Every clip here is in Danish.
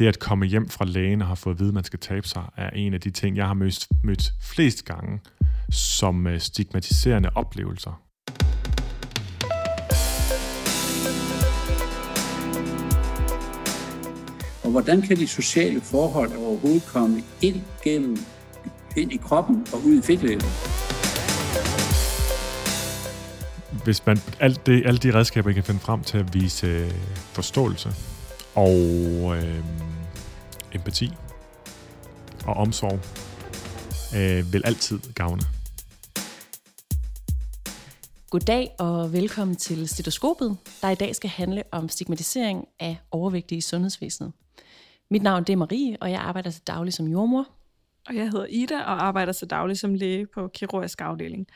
det at komme hjem fra lægen og have fået at vide, at man skal tabe sig, er en af de ting, jeg har mødt, mødt flest gange som øh, stigmatiserende oplevelser. Og hvordan kan de sociale forhold overhovedet komme ind gennem ind i kroppen og ud i fedtvævet? Hvis man alt det, alle de redskaber, kan finde frem til at vise øh, forståelse og øh, empati og omsorg, øh, vil altid gavne. Goddag og velkommen til Stetoskopet, der i dag skal handle om stigmatisering af overvægtige i sundhedsvæsenet. Mit navn det er Marie, og jeg arbejder til daglig som jordmor. Og jeg hedder Ida og arbejder til daglig som læge på kirurgisk afdeling.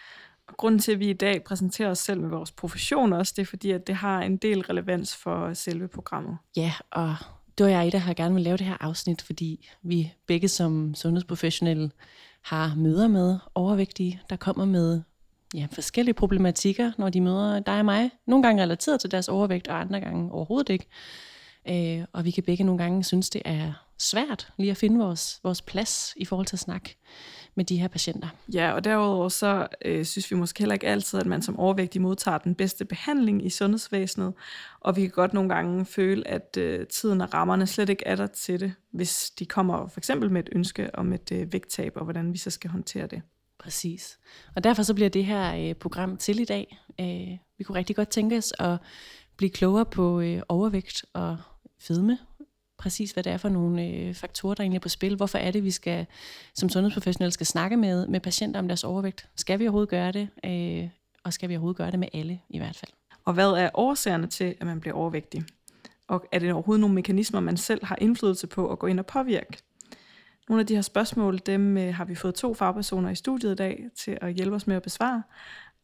Og grunden til, at vi i dag præsenterer os selv med vores profession også, det er fordi, at det har en del relevans for selve programmet. Ja, og du og jeg, Ida, har gerne vil lave det her afsnit, fordi vi begge som sundhedsprofessionelle har møder med overvægtige, der kommer med ja, forskellige problematikker, når de møder dig og mig. Nogle gange relateret til deres overvægt, og andre gange overhovedet ikke. Øh, og vi kan begge nogle gange synes, det er svært lige at finde vores, vores plads i forhold til at snakke med de her patienter. Ja, og derudover så øh, synes vi måske heller ikke altid, at man som overvægtig modtager den bedste behandling i sundhedsvæsenet, og vi kan godt nogle gange føle, at øh, tiden og rammerne slet ikke er der til det, hvis de kommer for eksempel med et ønske om et øh, vægttab, og hvordan vi så skal håndtere det. Præcis. Og derfor så bliver det her øh, program til i dag. Øh, vi kunne rigtig godt tænke os at blive klogere på øh, overvægt og fedme, præcis hvad det er for nogle øh, faktorer, der egentlig er på spil. Hvorfor er det, vi skal som sundhedsprofessionelle skal snakke med, med patienter om deres overvægt? Skal vi overhovedet gøre det? Øh, og skal vi overhovedet gøre det med alle i hvert fald? Og hvad er årsagerne til, at man bliver overvægtig? Og er det overhovedet nogle mekanismer, man selv har indflydelse på at gå ind og påvirke? Nogle af de her spørgsmål, dem øh, har vi fået to fagpersoner i studiet i dag til at hjælpe os med at besvare.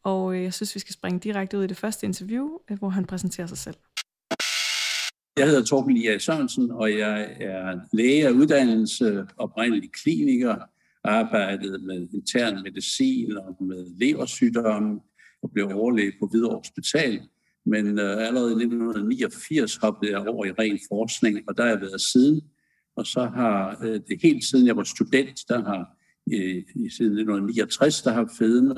Og øh, jeg synes, vi skal springe direkte ud i det første interview, øh, hvor han præsenterer sig selv. Jeg hedder Torben Lia Sørensen, og jeg er læge af uddannelse, oprindelig kliniker, arbejdet med intern medicin og med leversygdomme og blev overlæge på Hvidovre Hospital. Men øh, allerede i 1989 hoppede jeg over i ren forskning, og der har jeg været siden. Og så har øh, det helt siden jeg var student, der har øh, siden 1969, der har fedme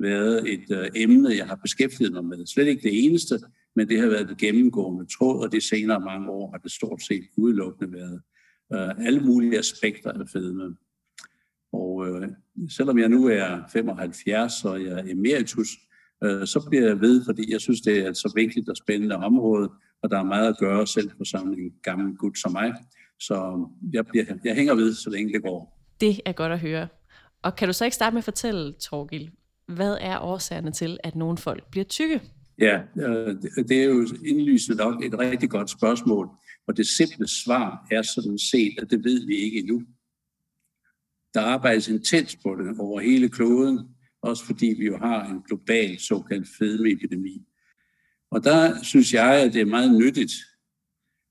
været et øh, emne, jeg har beskæftiget mig med. Slet ikke det eneste, men det har været det gennemgående tråd, og det senere mange år har det stort set udelukkende været øh, alle mulige aspekter af fedme. Og øh, selvom jeg nu er 75, og jeg er emeritus, øh, så bliver jeg ved, fordi jeg synes, det er et så vigtigt og spændende område, og der er meget at gøre selv for sådan en gammel gut som mig. Så jeg, bliver, jeg hænger ved, så længe det går. Det er godt at høre. Og kan du så ikke starte med at fortælle, Torgil, hvad er årsagerne til, at nogle folk bliver tykke? Ja, øh, det er jo indlysende nok et rigtig godt spørgsmål, og det simple svar er sådan set, at det ved vi ikke endnu. Der arbejdes intens på det over hele kloden, også fordi vi jo har en global såkaldt fedmeepidemi. Og der synes jeg, at det er meget nyttigt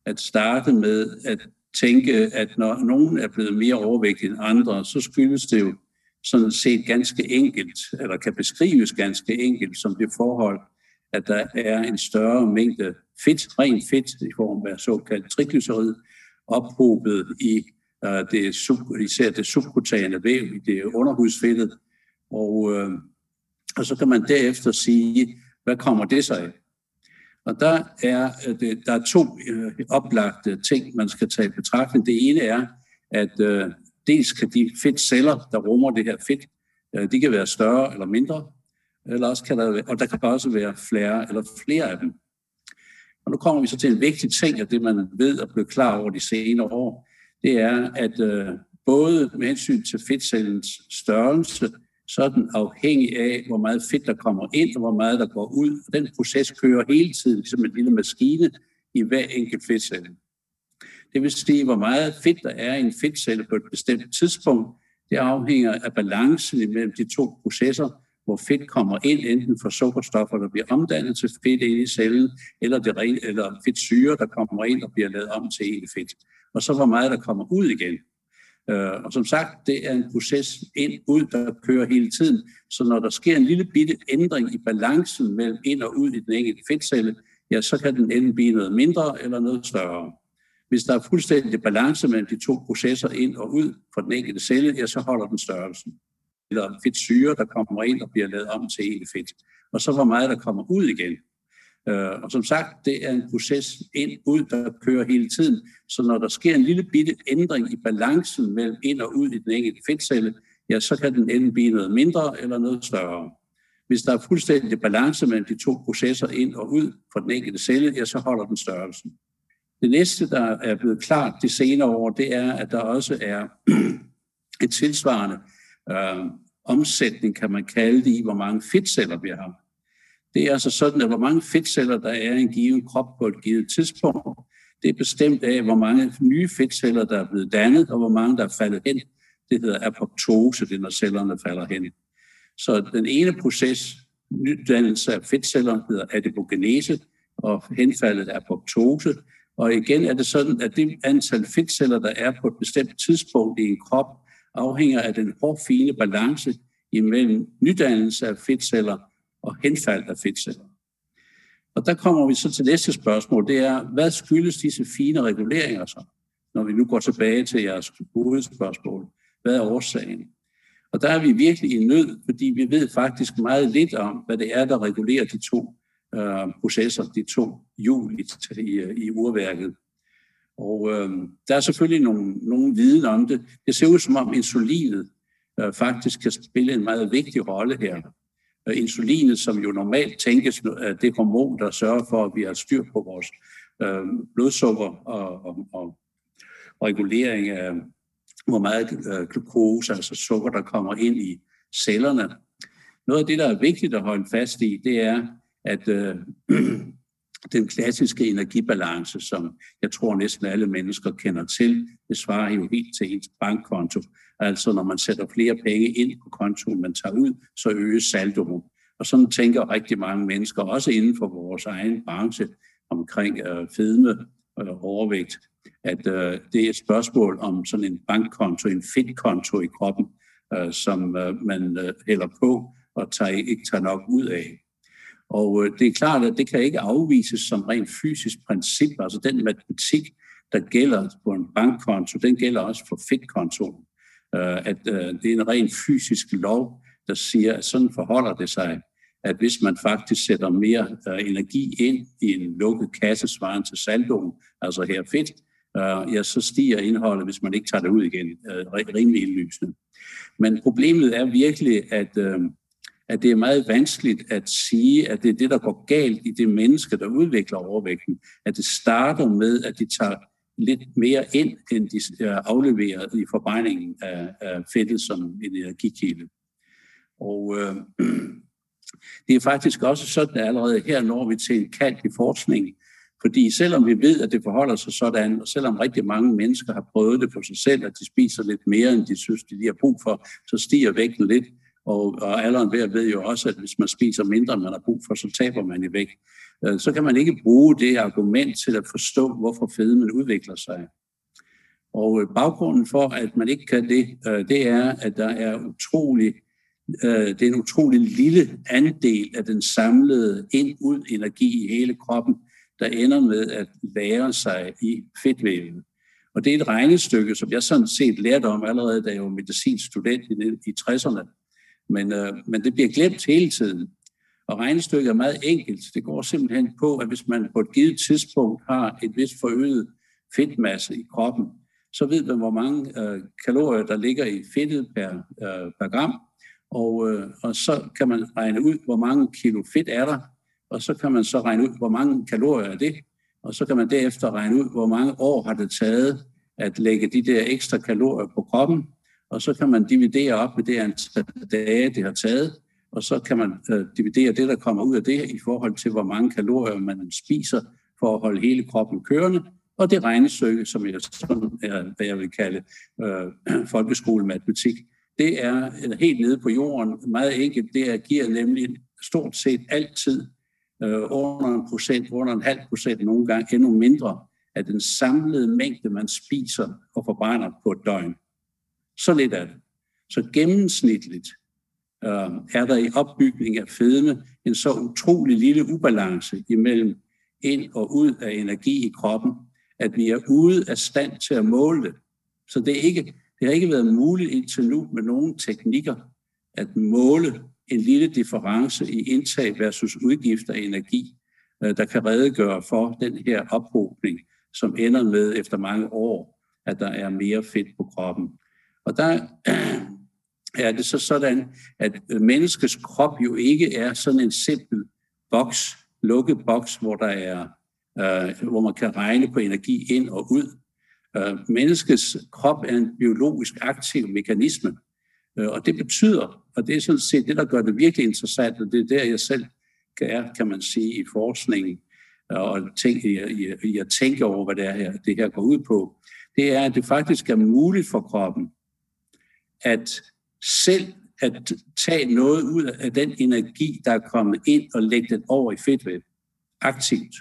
at starte med at tænke, at når nogen er blevet mere overvægtige end andre, så skyldes det jo sådan set ganske enkelt, eller kan beskrives ganske enkelt som det forhold, at der er en større mængde fedt, ren fedt i form af såkaldt triglycerid, ophobet i uh, det, sub, især det subkutane væv, i det underhudsfedtet. Og, uh, og så kan man derefter sige, hvad kommer det så af? Og der er, øh, det, der er to uh, oplagte ting, man skal tage i betragtning. Det ene er, at uh, dels kan de fedtceller, der rummer det her fedt, uh, de kan være større eller mindre, eller også kan der, og der kan også være flere eller flere af dem. Og nu kommer vi så til en vigtig ting af det, man ved og blev klar over de senere år. Det er, at øh, både med hensyn til fedtcellens størrelse, så er den afhængig af, hvor meget fedt der kommer ind, og hvor meget der går ud. Og den proces kører hele tiden, ligesom en lille maskine, i hver enkelt fedtcelle. Det vil sige, hvor meget fedt der er i en fedtcelle på et bestemt tidspunkt, det afhænger af balancen mellem de to processer, hvor fedt kommer ind, enten fra sukkerstoffer, der bliver omdannet til fedt ind i cellen, eller, det rene, eller fedtsyre, der kommer ind og bliver lavet om til en fedt. Og så hvor meget der kommer ud igen. Øh, og som sagt, det er en proces ind-ud, der kører hele tiden. Så når der sker en lille bitte ændring i balancen mellem ind og ud i den enkelte fedtcelle, ja, så kan den enten blive noget mindre eller noget større. Hvis der er fuldstændig balance mellem de to processer ind og ud fra den enkelte celle, ja, så holder den størrelsen. Eller fedtsyre, der kommer ind og bliver lavet om til egentlig fedt. Og så hvor meget der kommer ud igen. Øh, og som sagt, det er en proces ind-ud, der kører hele tiden. Så når der sker en lille bitte ændring i balancen mellem ind og ud i den enkelte fedtcelle, ja, så kan den enten blive noget mindre eller noget større. Hvis der er fuldstændig balance mellem de to processer ind og ud fra den enkelte celle, ja, så holder den størrelsen. Det næste, der er blevet klart de senere år, det er, at der også er et tilsvarende øh, omsætning, kan man kalde det, i hvor mange fedtceller vi har. Det er altså sådan, at hvor mange fedtceller der er i en given krop på et givet tidspunkt, det er bestemt af, hvor mange nye fedtceller, der er blevet dannet, og hvor mange, der er faldet hen. Det hedder apoptose, det er, når cellerne falder hen. Så den ene proces, nydannelse af fedtceller, hedder adipogenese, og henfaldet er apoptose. Og igen er det sådan, at det antal fedtceller, der er på et bestemt tidspunkt i en krop, afhænger af den hårfine balance imellem nydannelse af fedtceller og henfald af fedtceller. Og der kommer vi så til næste spørgsmål, det er, hvad skyldes disse fine reguleringer så? Når vi nu går tilbage til jeres hovedspørgsmål. Hvad er årsagen? Og der er vi virkelig i nød, fordi vi ved faktisk meget lidt om, hvad det er, der regulerer de to øh, processer, de to hjul i, i, i urværket. Og øh, der er selvfølgelig nogle, nogle viden om det. Det ser ud som om insulinet øh, faktisk kan spille en meget vigtig rolle her. Øh, insulinet, som jo normalt tænkes at det hormon, der sørger for, at vi har styr på vores øh, blodsukker og, og, og regulering af, hvor meget øh, glukose, altså sukker, der kommer ind i cellerne. Noget af det, der er vigtigt at holde fast i, det er, at øh, den klassiske energibalance, som jeg tror næsten alle mennesker kender til, det svarer jo helt til ens bankkonto. Altså når man sætter flere penge ind på kontoen, man tager ud, så øges saldoen. Og sådan tænker rigtig mange mennesker, også inden for vores egen branche, omkring øh, fedme og overvægt, at øh, det er et spørgsmål om sådan en bankkonto, en fedtkonto i kroppen, øh, som øh, man øh, hælder på og tager, ikke tager nok ud af. Og øh, det er klart, at det kan ikke afvises som rent fysisk princip. Altså den matematik, der gælder på en bankkonto, den gælder også for fedtkontoen. Øh, at øh, det er en rent fysisk lov, der siger, at sådan forholder det sig, at hvis man faktisk sætter mere øh, energi ind i en lukket kasse svarende til saldoen, altså her fedt, øh, ja, så stiger indholdet, hvis man ikke tager det ud igen, øh, rimelig indlysende. Men problemet er virkelig, at at det er meget vanskeligt at sige, at det er det, der går galt i det menneske, der udvikler overvægten. At det starter med, at de tager lidt mere ind, end de øh, afleverer i forbrændingen af, af fedtet som en energikilde. Og øh, det er faktisk også sådan, at allerede her når vi til en kald i forskning, fordi selvom vi ved, at det forholder sig sådan, og selvom rigtig mange mennesker har prøvet det på sig selv, at de spiser lidt mere, end de synes, de lige har brug for, så stiger vægten lidt. Og, og alderen ved, ved jo også, at hvis man spiser mindre, end man har brug for, så taber man i vægt. Øh, så kan man ikke bruge det argument til at forstå, hvorfor fedmen udvikler sig. Og øh, baggrunden for, at man ikke kan det, øh, det er, at der er utrolig, det er en utrolig lille andel af den samlede ind-ud energi i hele kroppen, der ender med at lære sig i fedtvævet. Og det er et regnestykke, som jeg sådan set lærte om allerede, da jeg var medicinstudent i 60'erne. Men, øh, men det bliver glemt hele tiden. Og regnestykket er meget enkelt. Det går simpelthen på, at hvis man på et givet tidspunkt har et vist forøget fedtmasse i kroppen, så ved man, hvor mange øh, kalorier, der ligger i fedtet per, øh, per gram. Og, øh, og så kan man regne ud, hvor mange kilo fedt er der, og så kan man så regne ud, hvor mange kalorier er det, og så kan man derefter regne ud, hvor mange år har det taget at lægge de der ekstra kalorier på kroppen, og så kan man dividere op med det antal dage, det har taget, og så kan man øh, dividere det, der kommer ud af det, i forhold til, hvor mange kalorier man spiser for at holde hele kroppen kørende, og det regnestykke, som jeg, sådan er, hvad jeg vil kalde øh, folkeskolematematik, det er øh, helt nede på jorden, meget enkelt. Det giver nemlig stort set altid øh, under en procent, under en halv procent, nogle gange endnu mindre af den samlede mængde, man spiser og forbrænder på et døgn. Så lidt af det. Så gennemsnitligt øh, er der i opbygning af fedme en så utrolig lille ubalance imellem ind og ud af energi i kroppen, at vi er ude af stand til at måle det. Så det, er ikke, det har ikke været muligt indtil nu med nogen teknikker at måle en lille difference i indtag versus udgifter af energi, øh, der kan redegøre for den her ophobning, som ender med efter mange år, at der er mere fedt på kroppen. Og der er det så sådan, at menneskets krop jo ikke er sådan en simpel boks, lukket boks, hvor der er øh, hvor man kan regne på energi ind og ud. Øh, menneskets krop er en biologisk aktiv mekanisme, øh, og det betyder, og det er sådan set det, der gør det virkelig interessant, og det er der, jeg selv er, kan man sige, i forskningen, øh, og tænk, i, i, i at tænke over, hvad det, er her, det her går ud på, det er, at det faktisk er muligt for kroppen at selv at tage noget ud af den energi, der er kommet ind og lægge den over i fedtvæv aktivt.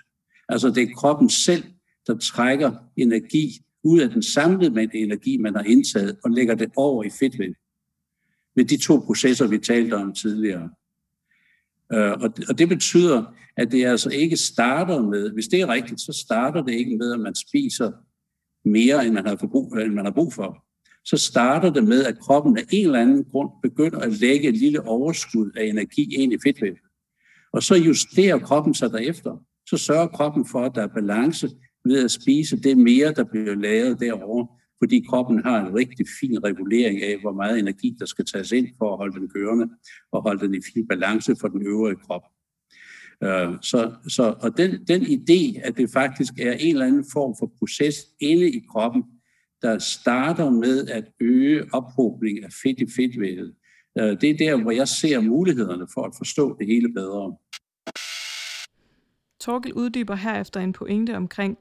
Altså det er kroppen selv, der trækker energi ud af den samlede mængde energi, man har indtaget, og lægger det over i fedtvæv. Med de to processer, vi talte om tidligere. Øh, og det betyder, at det altså ikke starter med, hvis det er rigtigt, så starter det ikke med, at man spiser mere, end man har, forbrug, end man har brug for. Så starter det med, at kroppen af en eller anden grund begynder at lægge et lille overskud af energi ind i fedtvævet. Og så justerer kroppen sig derefter. Så sørger kroppen for, at der er balance ved at spise det mere, der bliver lavet derovre, fordi kroppen har en rigtig fin regulering af, hvor meget energi, der skal tages ind for at holde den kørende og holde den i fin balance for den øvrige krop. Øh, så, så, og den, den idé, at det faktisk er en eller anden form for proces inde i kroppen, der starter med at øge ophobning af fedt i fedtvævet, øh, det er der, hvor jeg ser mulighederne for at forstå det hele bedre. Torkel uddyber herefter en pointe omkring,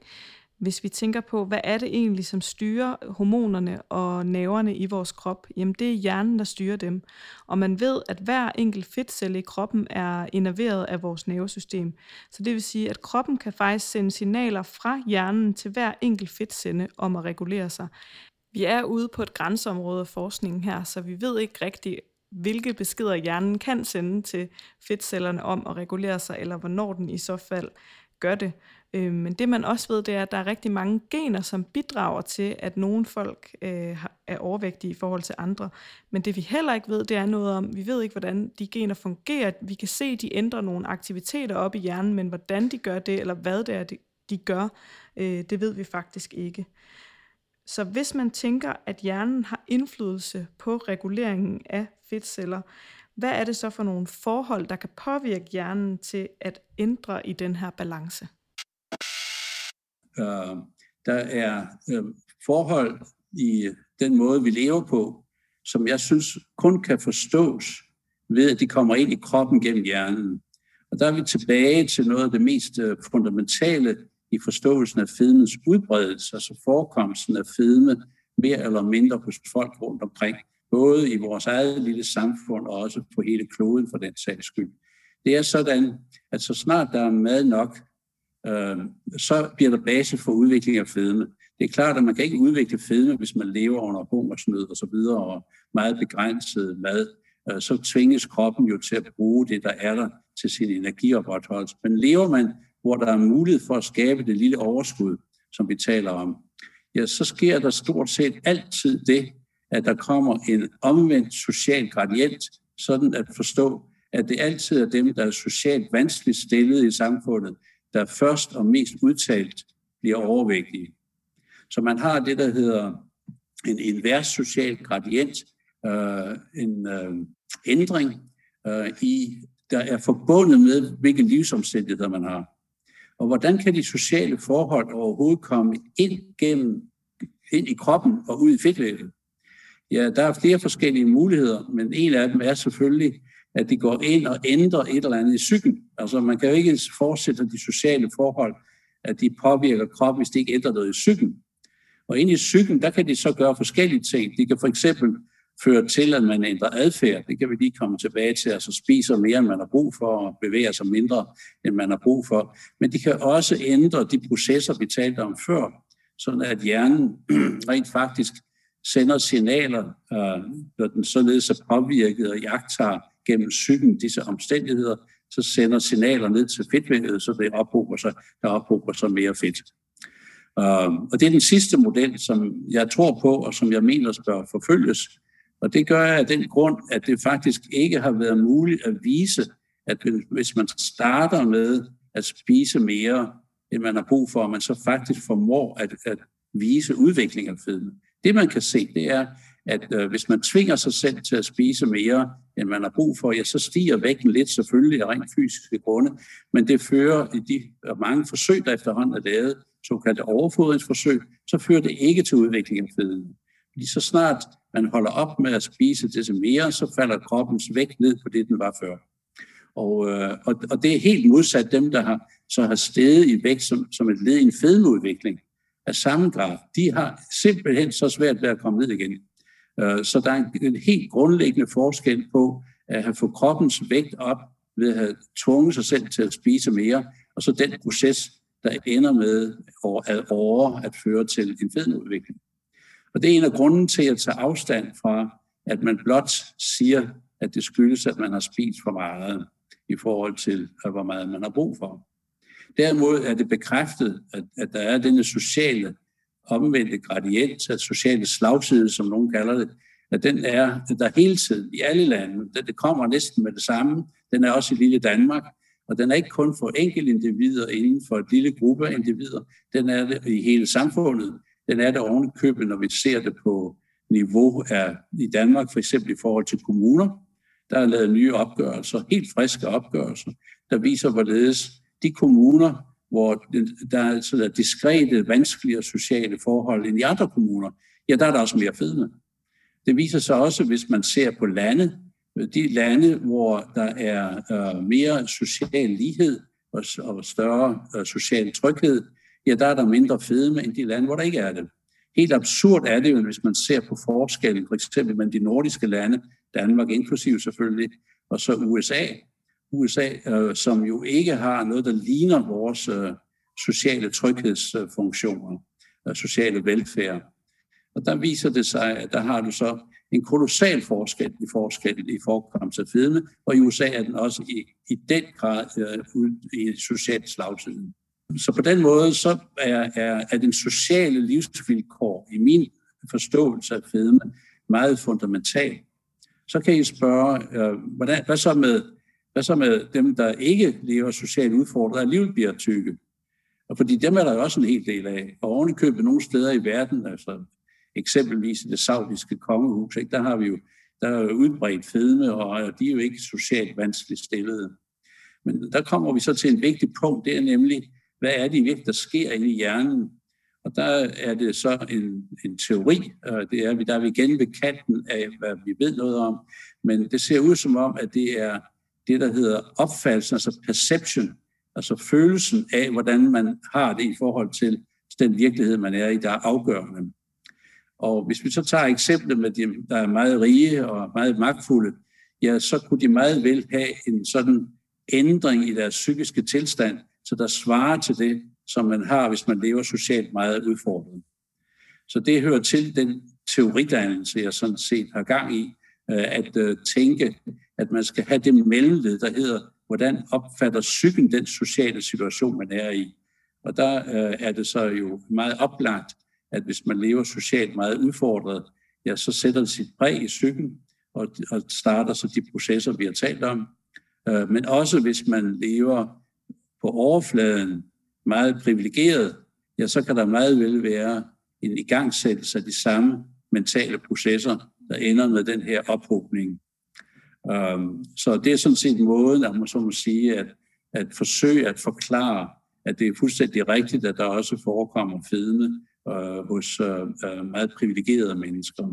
hvis vi tænker på, hvad er det egentlig, som styrer hormonerne og nerverne i vores krop? Jamen det er hjernen, der styrer dem. Og man ved, at hver enkelt fedtcelle i kroppen er innerveret af vores nervesystem. Så det vil sige, at kroppen kan faktisk sende signaler fra hjernen til hver enkelt fedtcelle om at regulere sig. Vi er ude på et grænseområde af forskningen her, så vi ved ikke rigtigt, hvilke beskeder hjernen kan sende til fedtcellerne om at regulere sig, eller hvornår den i så fald gør det. Øh, men det man også ved, det er, at der er rigtig mange gener, som bidrager til, at nogle folk øh, er overvægtige i forhold til andre. Men det vi heller ikke ved, det er noget om, vi ved ikke, hvordan de gener fungerer. Vi kan se, at de ændrer nogle aktiviteter op i hjernen, men hvordan de gør det, eller hvad det er, de de gør, øh, det ved vi faktisk ikke. Så hvis man tænker, at hjernen har indflydelse på reguleringen af fedtceller, hvad er det så for nogle forhold, der kan påvirke hjernen til at ændre i den her balance? Øh, der er øh, forhold i den måde, vi lever på, som jeg synes kun kan forstås ved, at de kommer ind i kroppen gennem hjernen. Og der er vi tilbage til noget af det mest øh, fundamentale i forståelsen af fedmens udbredelse, altså forekomsten af fedme mere eller mindre hos folk rundt omkring, både i vores eget lille samfund og også på hele kloden for den sags skyld. Det er sådan, at så snart der er mad nok, øh, så bliver der base for udvikling af fedme. Det er klart, at man kan ikke udvikle fedme, hvis man lever under hungersnød og så videre, og meget begrænset mad. Øh, så tvinges kroppen jo til at bruge det, der er der til sin energiopretholdelse. Men lever man, hvor der er mulighed for at skabe det lille overskud, som vi taler om, ja, så sker der stort set altid det, at der kommer en omvendt social gradient, sådan at forstå, at det altid er dem, der er socialt vanskeligt stillet i samfundet, der først og mest udtalt bliver overvægtige. Så man har det, der hedder en invers social gradient, øh, en øh, ændring øh, i, der er forbundet med, hvilke livsomstændigheder man har. Og hvordan kan de sociale forhold overhovedet komme ind gennem ind i kroppen og ud i fedtvævet? Ja, der er flere forskellige muligheder, men en af dem er selvfølgelig, at de går ind og ændrer et eller andet i psyken. Altså man kan jo ikke fortsætte de sociale forhold, at de påvirker kroppen, hvis de ikke ændrer noget i psyken. Og ind i psyken, der kan de så gøre forskellige ting. De kan for eksempel føre til, at man ændrer adfærd. Det kan vi lige komme tilbage til, altså spiser mere, end man har brug for, og bevæger sig mindre, end man har brug for. Men de kan også ændre de processer, vi talte om før, sådan at hjernen rent faktisk sender signaler, øh, når den således er påvirket og jagter gennem psyken disse omstændigheder, så sender signaler ned til fedtvævet, så det ophober sig, der ophober sig mere fedt. Øhm, og det er den sidste model, som jeg tror på, og som jeg mener bør forfølges. Og det gør jeg af den grund, at det faktisk ikke har været muligt at vise, at hvis man starter med at spise mere, end man har brug for, at man så faktisk formår at, at vise udviklingen af fedme. Det man kan se, det er, at øh, hvis man tvinger sig selv til at spise mere, end man har brug for, ja, så stiger vægten lidt selvfølgelig af rent fysiske grunde, men det fører i de øh, mange forsøg, der efterhånden er lavet, såkaldte overfodringsforsøg, så fører det ikke til udvikling af fedme. Fordi så snart man holder op med at spise det til mere, så falder kroppens vægt ned på det, den var før. Og, øh, og, og det er helt modsat dem, der har, så har steget i vægt som, som et led i en fedmeudvikling af samme grad. De har simpelthen så svært ved at komme ned igen. Øh, så der er en, en helt grundlæggende forskel på at have fået kroppens vægt op ved at have tvunget sig selv til at spise mere, og så den proces, der ender med at over at føre til en fedmeudvikling. Og det er en af grunden til at tage afstand fra, at man blot siger, at det skyldes, at man har spist for meget i forhold til, hvor meget man har brug for. Derimod er det bekræftet, at, at der er denne sociale omvendte gradient, af sociale slagside, som nogen kalder det, at den er der hele tiden i alle lande. Det kommer næsten med det samme. Den er også i lille Danmark, og den er ikke kun for enkelte individer inden for et lille gruppe af individer. Den er det i hele samfundet. Den er der ovenikøbet, når vi ser det på niveau af i Danmark, for eksempel i forhold til kommuner. Der er lavet nye opgørelser, helt friske opgørelser, der viser, hvorledes de kommuner, hvor der er sådan diskrete, vanskeligere sociale forhold end i andre kommuner, ja, der er der også mere fedme. Det viser sig også, hvis man ser på lande, de lande, hvor der er øh, mere social lighed og, og større øh, social tryghed, ja, der er der mindre fedme end de lande, hvor der ikke er det. Helt absurd er det jo, hvis man ser på forskellen, for eksempel mellem de nordiske lande, Danmark inklusiv selvfølgelig, og så USA. USA, øh, som jo ikke har noget, der ligner vores øh, sociale tryghedsfunktioner, øh, sociale velfærd. Og der viser det sig, at der har du så en kolossal forskel i forskel i forekomst af fedme, og i USA er den også i, i den grad øh, ud i social slagside. Så på den måde så er, er, er den sociale livsvilkår i min forståelse af fedme meget fundamental. Så kan I spørge, øh, hvordan, hvad, så med, hvad så med dem, der ikke lever socialt udfordret, alligevel bliver tykke? Og fordi dem er der jo også en hel del af. Og ovenikøbet nogle steder i verden, altså eksempelvis i det saudiske kongehus, ikke, der har vi jo der er udbredt fedme, og de er jo ikke socialt vanskeligt stillede. Men der kommer vi så til en vigtig punkt, det er nemlig, hvad er det virkelig, der sker inde i hjernen? Og der er det så en, en teori, det er, der er vi igen ved kanten af, hvad vi ved noget om, men det ser ud som om, at det er det, der hedder opfattelsen, altså perception, altså følelsen af, hvordan man har det i forhold til den virkelighed, man er i, der er afgørende. Og hvis vi så tager eksemplet med dem, der er meget rige og meget magtfulde, ja, så kunne de meget vel have en sådan ændring i deres psykiske tilstand, så der svarer til det, som man har, hvis man lever socialt meget udfordret. Så det hører til den teoridannelse, jeg sådan set har gang i, øh, at øh, tænke, at man skal have det mellemled, der hedder, hvordan opfatter psyken den sociale situation, man er i. Og der øh, er det så jo meget oplagt, at hvis man lever socialt meget udfordret, ja, så sætter det sit præg i psyken og, og starter så de processer, vi har talt om. Øh, men også hvis man lever på overfladen meget privilegeret, ja, så kan der meget vel være en igangsættelse af de samme mentale processer, der ender med den her ophobning. Øhm, så det er sådan set måden, at man så må sige, at, at forsøge at forklare, at det er fuldstændig rigtigt, at der også forekommer fedme øh, hos øh, øh, meget privilegerede mennesker.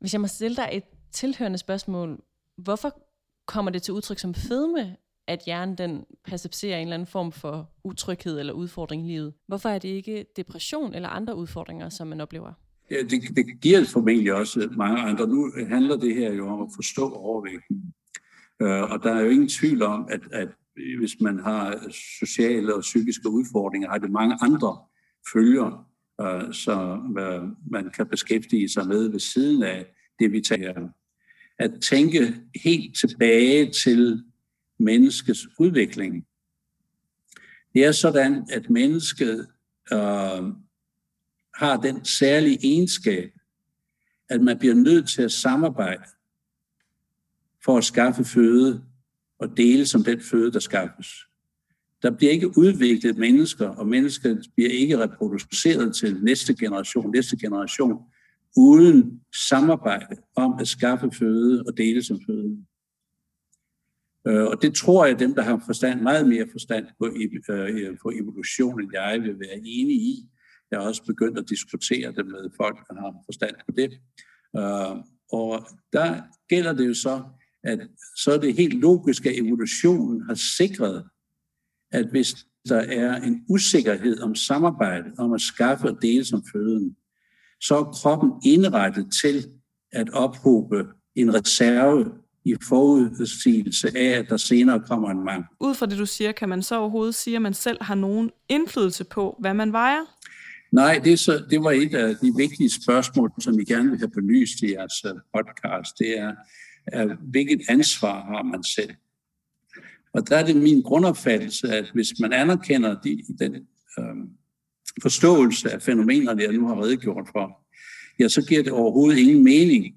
Hvis jeg må stille dig et tilhørende spørgsmål, hvorfor kommer det til udtryk som fedme at hjernen den percepterer en eller anden form for utryghed eller udfordring i livet. Hvorfor er det ikke depression eller andre udfordringer, som man oplever? Ja, det, det giver formentlig også mange andre. Nu handler det her jo om at forstå overvægten. Øh, og der er jo ingen tvivl om, at, at hvis man har sociale og psykiske udfordringer, har det mange andre følger, øh, som øh, man kan beskæftige sig med ved siden af det, vi tager. At tænke helt tilbage til menneskets udvikling. Det er sådan, at mennesket øh, har den særlige egenskab, at man bliver nødt til at samarbejde for at skaffe føde og dele som den føde, der skaffes. Der bliver ikke udviklet mennesker, og mennesker bliver ikke reproduceret til næste generation, næste generation, uden samarbejde om at skaffe føde og dele som føde. Øh, og det tror jeg, dem, der har forstand, meget mere forstand på, øh, på evolution, end jeg vil være enige i. Jeg har også begyndt at diskutere det med folk, der har forstand på det. Øh, og der gælder det jo så, at så er det helt logisk, at evolutionen har sikret, at hvis der er en usikkerhed om samarbejde, om at skaffe og dele som føden, så er kroppen indrettet til at ophobe en reserve i forudsigelse af, at der senere kommer en mangel. Ud fra det, du siger, kan man så overhovedet sige, at man selv har nogen indflydelse på, hvad man vejer? Nej, det, så, det var et af de vigtige spørgsmål, som vi gerne vil have belyst i jeres øh, podcast. Det er, er hvilket ansvar har man selv? Og der er det min grundopfattelse, at hvis man anerkender de, den øh, forståelse af fænomenerne, jeg nu har redegjort for, ja, så giver det overhovedet ingen mening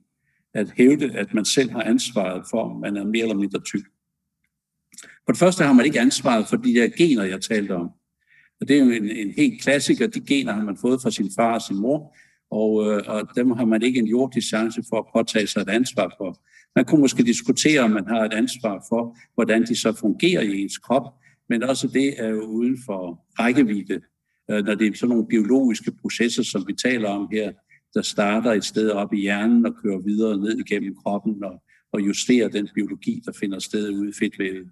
at hævde, at man selv har ansvaret for, om man er mere eller mindre tyk. For det første har man ikke ansvaret for de der gener, jeg talte om. Og det er jo en, en helt klassiker. De gener har man fået fra sin far og sin mor, og, øh, og dem har man ikke en jordisk chance for at påtage sig et ansvar for. Man kunne måske diskutere, om man har et ansvar for, hvordan de så fungerer i ens krop, men også det er jo uden for rækkevidde, øh, når det er sådan nogle biologiske processer, som vi taler om her, der starter et sted op i hjernen og kører videre ned igennem kroppen og, og justerer den biologi, der finder sted ude i fedtvævet.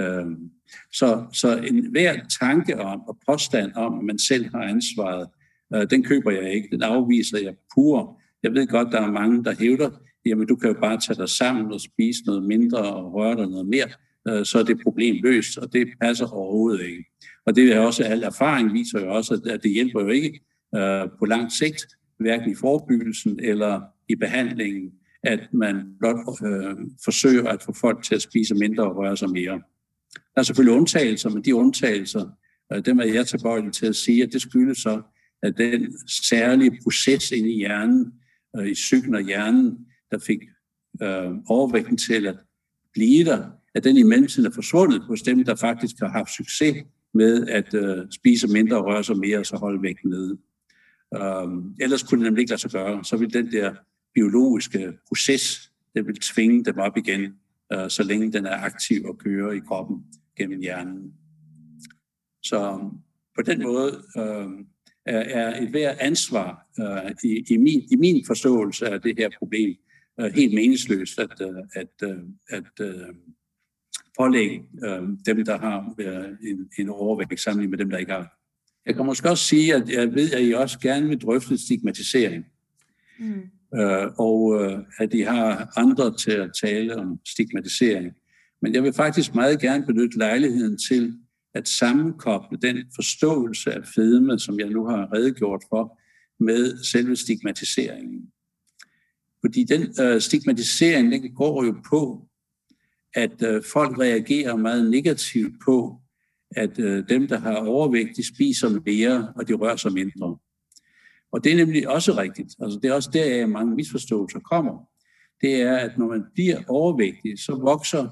Øhm, så, så en hver tanke om og påstand om, at man selv har ansvaret, øh, den køber jeg ikke. Den afviser jeg pur. Jeg ved godt, der er mange, der hævder, jamen du kan jo bare tage dig sammen og spise noget mindre og røre dig noget mere, øh, så er det problem løst, og det passer overhovedet ikke. Og det er også, al erfaring viser jo også, at det hjælper jo ikke øh, på lang sigt, hverken i forebyggelsen eller i behandlingen, at man blot øh, forsøger at få folk til at spise mindre og røre sig mere. Der er selvfølgelig undtagelser, men de undtagelser, øh, dem er jeg tilbøjelig til at sige, at det skyldes så, at den særlige proces inde i hjernen, øh, i psyken og hjernen, der fik øh, overvægten til at blive der, at den i mellemtiden er forsvundet hos dem, der faktisk har haft succes med at øh, spise mindre og røre sig mere, og så holde vægten nede. Øh, ellers kunne det nemlig ikke lade sig gøre. Så ville den der biologiske proces, det vil tvinge dem op igen, øh, så længe den er aktiv og kører i kroppen gennem hjernen. Så øhm, på den måde øh, er, er et hver ansvar øh, i, i, min, i min forståelse af det her problem øh, helt meningsløst at, øh, at, øh, at øh, pålægge øh, dem, der har øh, en, en overvægt sammenlignet med dem, der ikke har. Jeg kan måske også sige, at jeg ved, at I også gerne vil drøfte stigmatisering. Mm. Øh, og øh, at de har andre til at tale om stigmatisering. Men jeg vil faktisk meget gerne benytte lejligheden til at sammenkoble den forståelse af fedme, som jeg nu har redegjort for, med selve stigmatiseringen. Fordi den øh, stigmatisering, den går jo på, at øh, folk reagerer meget negativt på, at øh, dem, der har overvægt, de spiser mere, og de rører sig mindre. Og det er nemlig også rigtigt. Altså, det er også der, mange misforståelser kommer. Det er, at når man bliver overvægtig, så vokser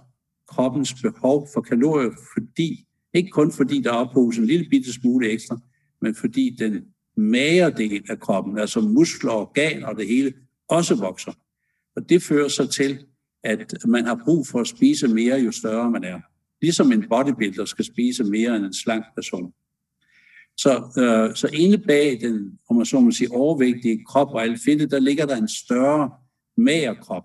kroppens behov for kalorier, fordi, ikke kun fordi der ophobes en lille bitte smule ekstra, men fordi den magre del af kroppen, altså muskler, organer og det hele, også vokser. Og det fører så til, at man har brug for at spise mere, jo større man er ligesom en bodybuilder skal spise mere end en slank person. Så, øh, så inde bag den, om man så må sige, overvægtige krop og alt fedtet, der ligger der en større mager krop,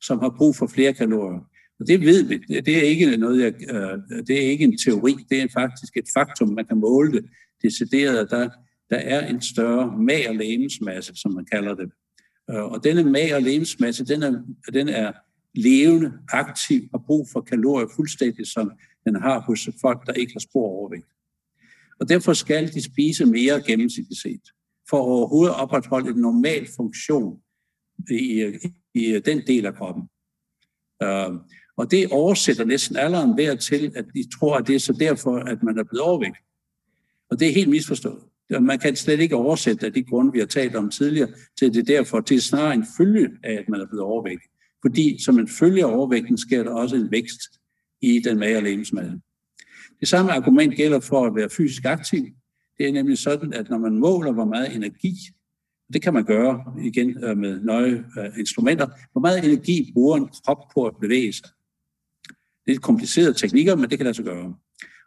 som har brug for flere kalorier. Og det ved vi. Det, er ikke noget, jeg, øh, det er ikke en teori. Det er faktisk et faktum. Man kan måle det decideret. Der, der er en større mager lægemsmasse, som man kalder det. Øh, og denne mager lægemsmasse, den er, den er levende, aktiv og brug for kalorier fuldstændig som den har hos folk, der ikke har spor overvægt. Og derfor skal de spise mere gennemsnitligt set, for at overhovedet opretholde en normal funktion i, i den del af kroppen. Uh, og det oversætter næsten alderen værd til, at de tror, at det er så derfor, at man er blevet overvægt. Og det er helt misforstået. man kan slet ikke oversætte af de grunde, vi har talt om tidligere, til det derfor til snarere en følge af, at man er blevet overvægtig. Fordi som en følge af overvægten sker der også en vækst i den mage- og lemsmad. Det samme argument gælder for at være fysisk aktiv. Det er nemlig sådan, at når man måler, hvor meget energi, det kan man gøre igen øh, med nøje øh, instrumenter, hvor meget energi bruger en krop på at bevæge sig. Det er komplicerede teknikker, men det kan lade sig gøre.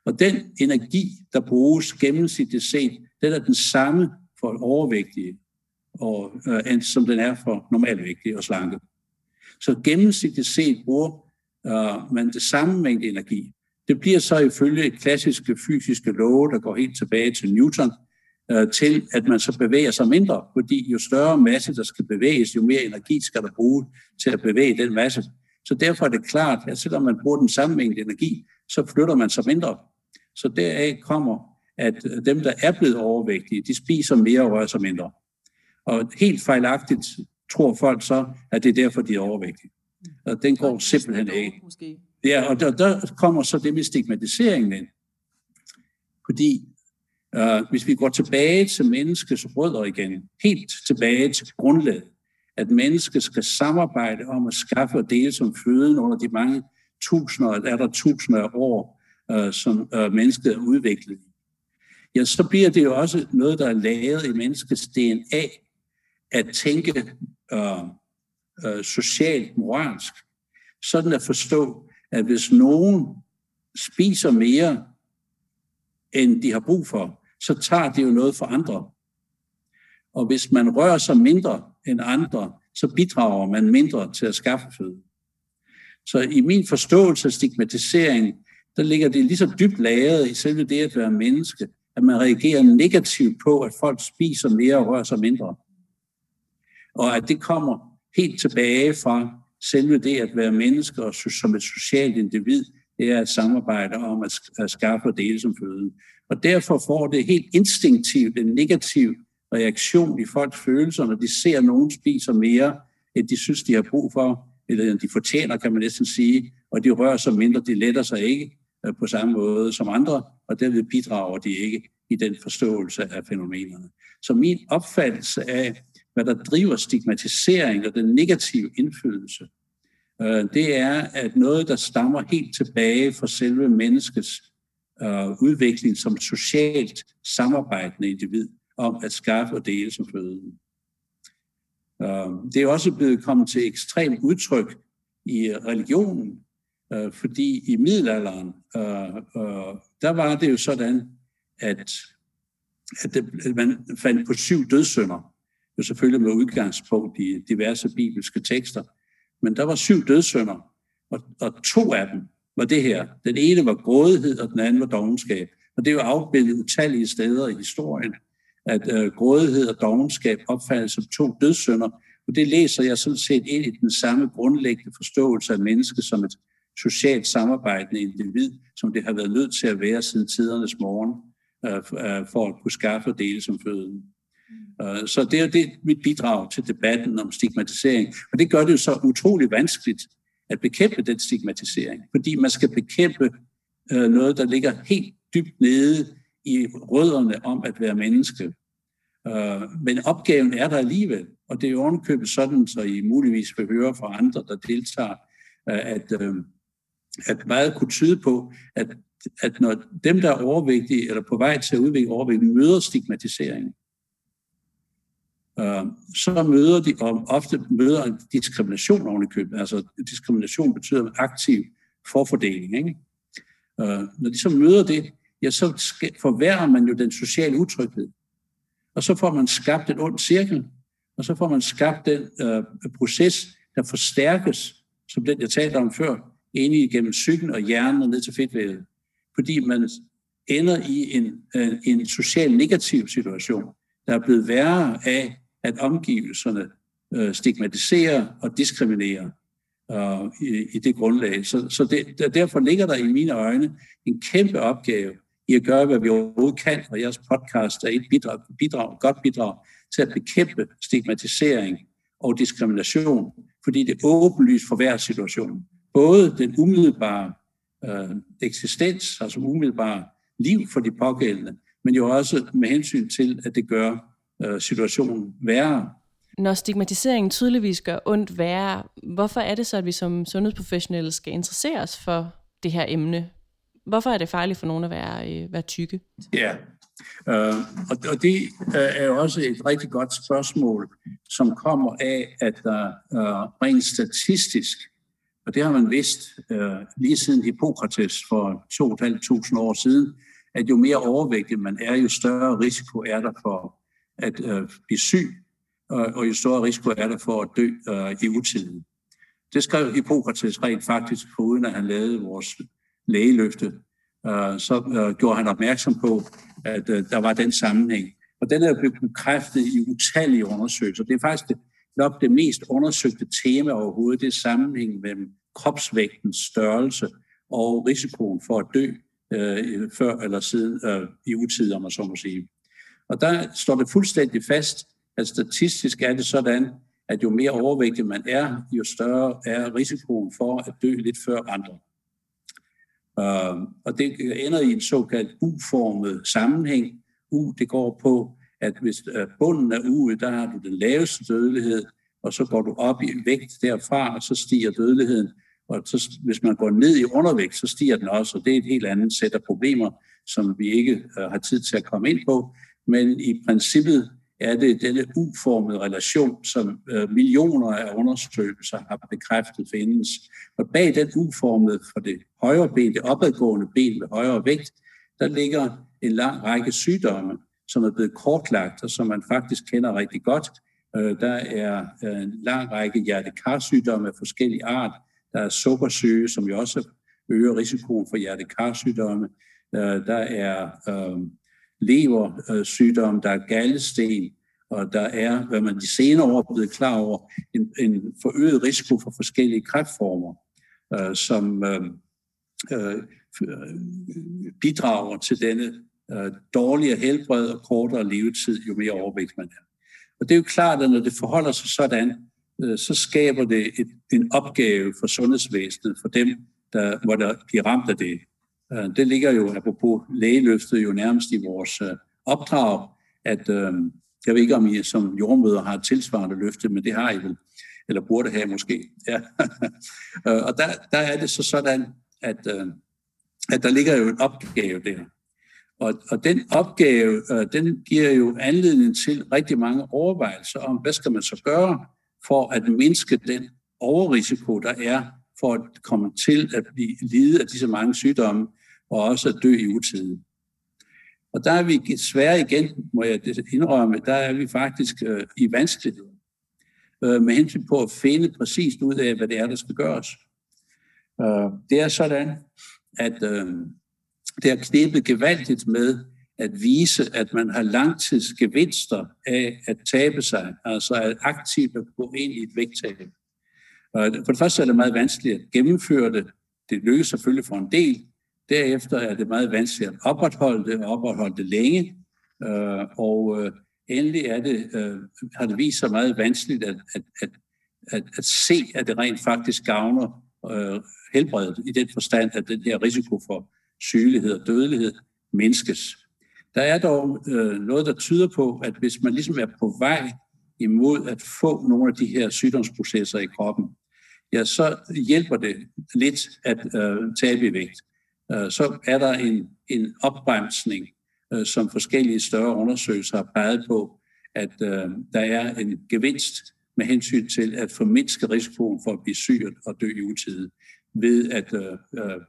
Og den energi, der bruges gennemsnitligt set, den er den samme for overvægtige, og, øh, som den er for normalvægtige og slanke. Så gennemsnitligt set bruger øh, man det samme mængde energi. Det bliver så ifølge klassiske fysiske love, der går helt tilbage til Newton, øh, til at man så bevæger sig mindre, fordi jo større masse, der skal bevæges, jo mere energi skal der bruge til at bevæge den masse. Så derfor er det klart, at selvom man bruger den samme mængde energi, så flytter man sig mindre. Så deraf kommer, at dem, der er blevet overvægtige, de spiser mere og rører sig mindre. Og helt fejlagtigt tror folk så, at det er derfor, de er overvægtige. Og den går simpelthen af. Ja, og der, der kommer så det med stigmatiseringen ind. Fordi øh, hvis vi går tilbage til menneskets rødder igen, helt tilbage til grundlaget, at mennesket skal samarbejde om at skaffe og dele som føden under de mange tusinder, er der tusinder af år, øh, som øh, mennesket er udviklet. Ja, så bliver det jo også noget, der er lavet i menneskets DNA, at tænke øh, øh, socialt, moralsk. Sådan at forstå, at hvis nogen spiser mere, end de har brug for, så tager det jo noget for andre. Og hvis man rører sig mindre end andre, så bidrager man mindre til at skaffe føde. Så i min forståelse af stigmatisering, der ligger det lige så dybt lagret i selve det at være menneske, at man reagerer negativt på, at folk spiser mere og rører sig mindre. Og at det kommer helt tilbage fra selve det at være menneske og som et socialt individ, det er at samarbejde om at skaffe og dele som føde. Og derfor får det helt instinktivt en negativ reaktion i folks følelser, når de ser, at nogen spiser mere, end de synes, de har brug for, eller end de fortjener, kan man næsten sige, og de rører sig mindre, de letter sig ikke øh, på samme måde som andre, og derved bidrager de ikke i den forståelse af fænomenerne. Så min opfattelse af, hvad der driver stigmatisering og den negative indflydelse, øh, det er, at noget, der stammer helt tilbage fra selve menneskets øh, udvikling som socialt samarbejdende individ om at skaffe og dele som føden. Øh, det er også blevet kommet til ekstrem udtryk i religionen, øh, fordi i middelalderen, øh, øh der var det jo sådan, at, at, det, at man fandt på syv dødssynder, jo selvfølgelig med udgangspunkt i diverse bibelske tekster. Men der var syv dødssynder, og, og to af dem var det her. Den ene var grådighed, og den anden var dogenskab. Og det er jo afbildet utallige steder i historien, at øh, grådighed og dogenskab opfattes som to dødssynder. Og det læser jeg sådan set ind i den samme grundlæggende forståelse af mennesket som et socialt samarbejdende individ, som det har været nødt til at være siden tidernes morgen, øh, øh, for at kunne skaffe og dele som føden. Øh, så det er det mit bidrag til debatten om stigmatisering. Og det gør det jo så utrolig vanskeligt at bekæmpe den stigmatisering, fordi man skal bekæmpe øh, noget, der ligger helt dybt nede i rødderne om at være menneske. Øh, men opgaven er der alligevel, og det er jo ovenkøbet sådan, så I muligvis vil høre fra andre, der deltager, øh, at, øh, at meget kunne tyde på, at, at når dem, der er overvægtige eller på vej til at udvikle overvægt, møder stigmatiseringen, øh, så møder de, og ofte møder en diskrimination oven i købet. Altså diskrimination betyder aktiv forfordeling. Ikke? Øh, når de så møder det, ja, så forværrer man jo den sociale utryghed. Og så får man skabt en ond cirkel, og så får man skabt den øh, proces, der forstærkes, som den, jeg talte om før, inde igennem psyken og hjernen og ned til fedtvævet. Fordi man ender i en, øh, en social negativ situation, der er blevet værre af, at omgivelserne øh, stigmatiserer og diskriminerer øh, i, i det grundlag. Så, så det, derfor ligger der i mine øjne en kæmpe opgave i at gøre, hvad vi overhovedet kan, og jeres podcast er et bidrag, bidrag, godt bidrag til at bekæmpe stigmatisering og diskrimination, fordi det er åbenlyst for hver situation. Både den umiddelbare øh, eksistens, altså umiddelbare liv for de pågældende, men jo også med hensyn til, at det gør øh, situationen værre. Når stigmatiseringen tydeligvis gør ondt værre, hvorfor er det så, at vi som sundhedsprofessionelle skal interessere os for det her emne? Hvorfor er det farligt for nogen at være, øh, være tykke? Ja, øh, og, og det øh, er jo også et rigtig godt spørgsmål, som kommer af, at der øh, rent statistisk, og det har man vidst øh, lige siden Hippokrates for 2.500 år siden, at jo mere overvægtig man er, jo større risiko er der for at øh, blive syg, og, og jo større risiko er der for at dø øh, i utiden. Det skrev Hippokrates rent faktisk, uden at han lavede vores lægeløfte, øh, så øh, gjorde han opmærksom på, at øh, der var den sammenhæng. Og den er blevet bekræftet i utallige undersøgelser. Det er faktisk det, nok det mest undersøgte tema overhovedet, det er sammenhæng mellem kropsvægtens størrelse og risikoen for at dø øh, før eller siden øh, i utid, om man så må sige. Og der står det fuldstændig fast, at statistisk er det sådan, at jo mere overvægtig man er, jo større er risikoen for at dø lidt før andre. Øhm, og det ender i en såkaldt U-formet sammenhæng. U, det går på, at hvis øh, bunden af U'et, der har du den laveste dødelighed, og så går du op i vægt derfra, og så stiger dødeligheden. Og så, hvis man går ned i undervægt, så stiger den også, og det er et helt andet sæt af problemer, som vi ikke øh, har tid til at komme ind på. Men i princippet er det denne uformede relation, som øh, millioner af undersøgelser har bekræftet findes. Og bag den uformede for det højre ben, det opadgående ben med højere vægt, der ligger en lang række sygdomme, som er blevet kortlagt, og som man faktisk kender rigtig godt. Øh, der er øh, en lang række hjertekarsygdomme af forskellige art. Der er sukkersyge, som jo også øger risikoen for hjertekarsygdomme. Der er leversygdom, øh, der er galdesten, og der er, hvad man de senere år er blevet klar over, en, en forøget risiko for forskellige kræftformer, øh, som øh, øh, øh, bidrager til denne øh, dårligere helbred og kortere levetid, jo mere overvægt man er. Og det er jo klart, at når det forholder sig sådan, øh, så skaber det et, en opgave for sundhedsvæsenet, for dem, der, hvor der bliver ramt af det. Øh, det ligger jo, apropos lægeløftet, jo nærmest i vores øh, opdrag, at øh, jeg ved ikke, om I som jordmøder har et tilsvarende løfte, men det har I vel, eller burde have måske. Ja. og der, der er det så sådan, at, at der ligger jo en opgave der. Og, og den opgave, den giver jo anledning til rigtig mange overvejelser om, hvad skal man så gøre for at mindske den overrisiko, der er for at komme til at blive lide af disse mange sygdomme, og også at dø i utide. Og der er vi desværre igen, må jeg indrømme, der er vi faktisk øh, i vanskelighed øh, med hensyn på at finde præcist ud af, hvad det er, der skal gøres. Øh, det er sådan, at øh, det har knebet gevaldigt med at vise, at man har langtidsgevinster af at tabe sig, altså at aktivt at gå ind i et vægttab. Øh, for det første er det meget vanskeligt at gennemføre det. Det lykkes selvfølgelig for en del. Derefter er det meget vanskeligt at opretholde det, og opretholde det længe. Øh, og øh, endelig er det, øh, har det vist sig meget vanskeligt at, at, at, at, at se, at det rent faktisk gavner øh, helbredet i den forstand, at den her risiko for sygelighed og dødelighed mindskes. Der er dog øh, noget, der tyder på, at hvis man ligesom er på vej imod at få nogle af de her sygdomsprocesser i kroppen, ja, så hjælper det lidt at øh, tabe i vægt. Øh, så er der en, en opbremsning, øh, som forskellige større undersøgelser har peget på, at øh, der er en gevinst med hensyn til at formindske risikoen for at blive syg og dø i utide ved at, at,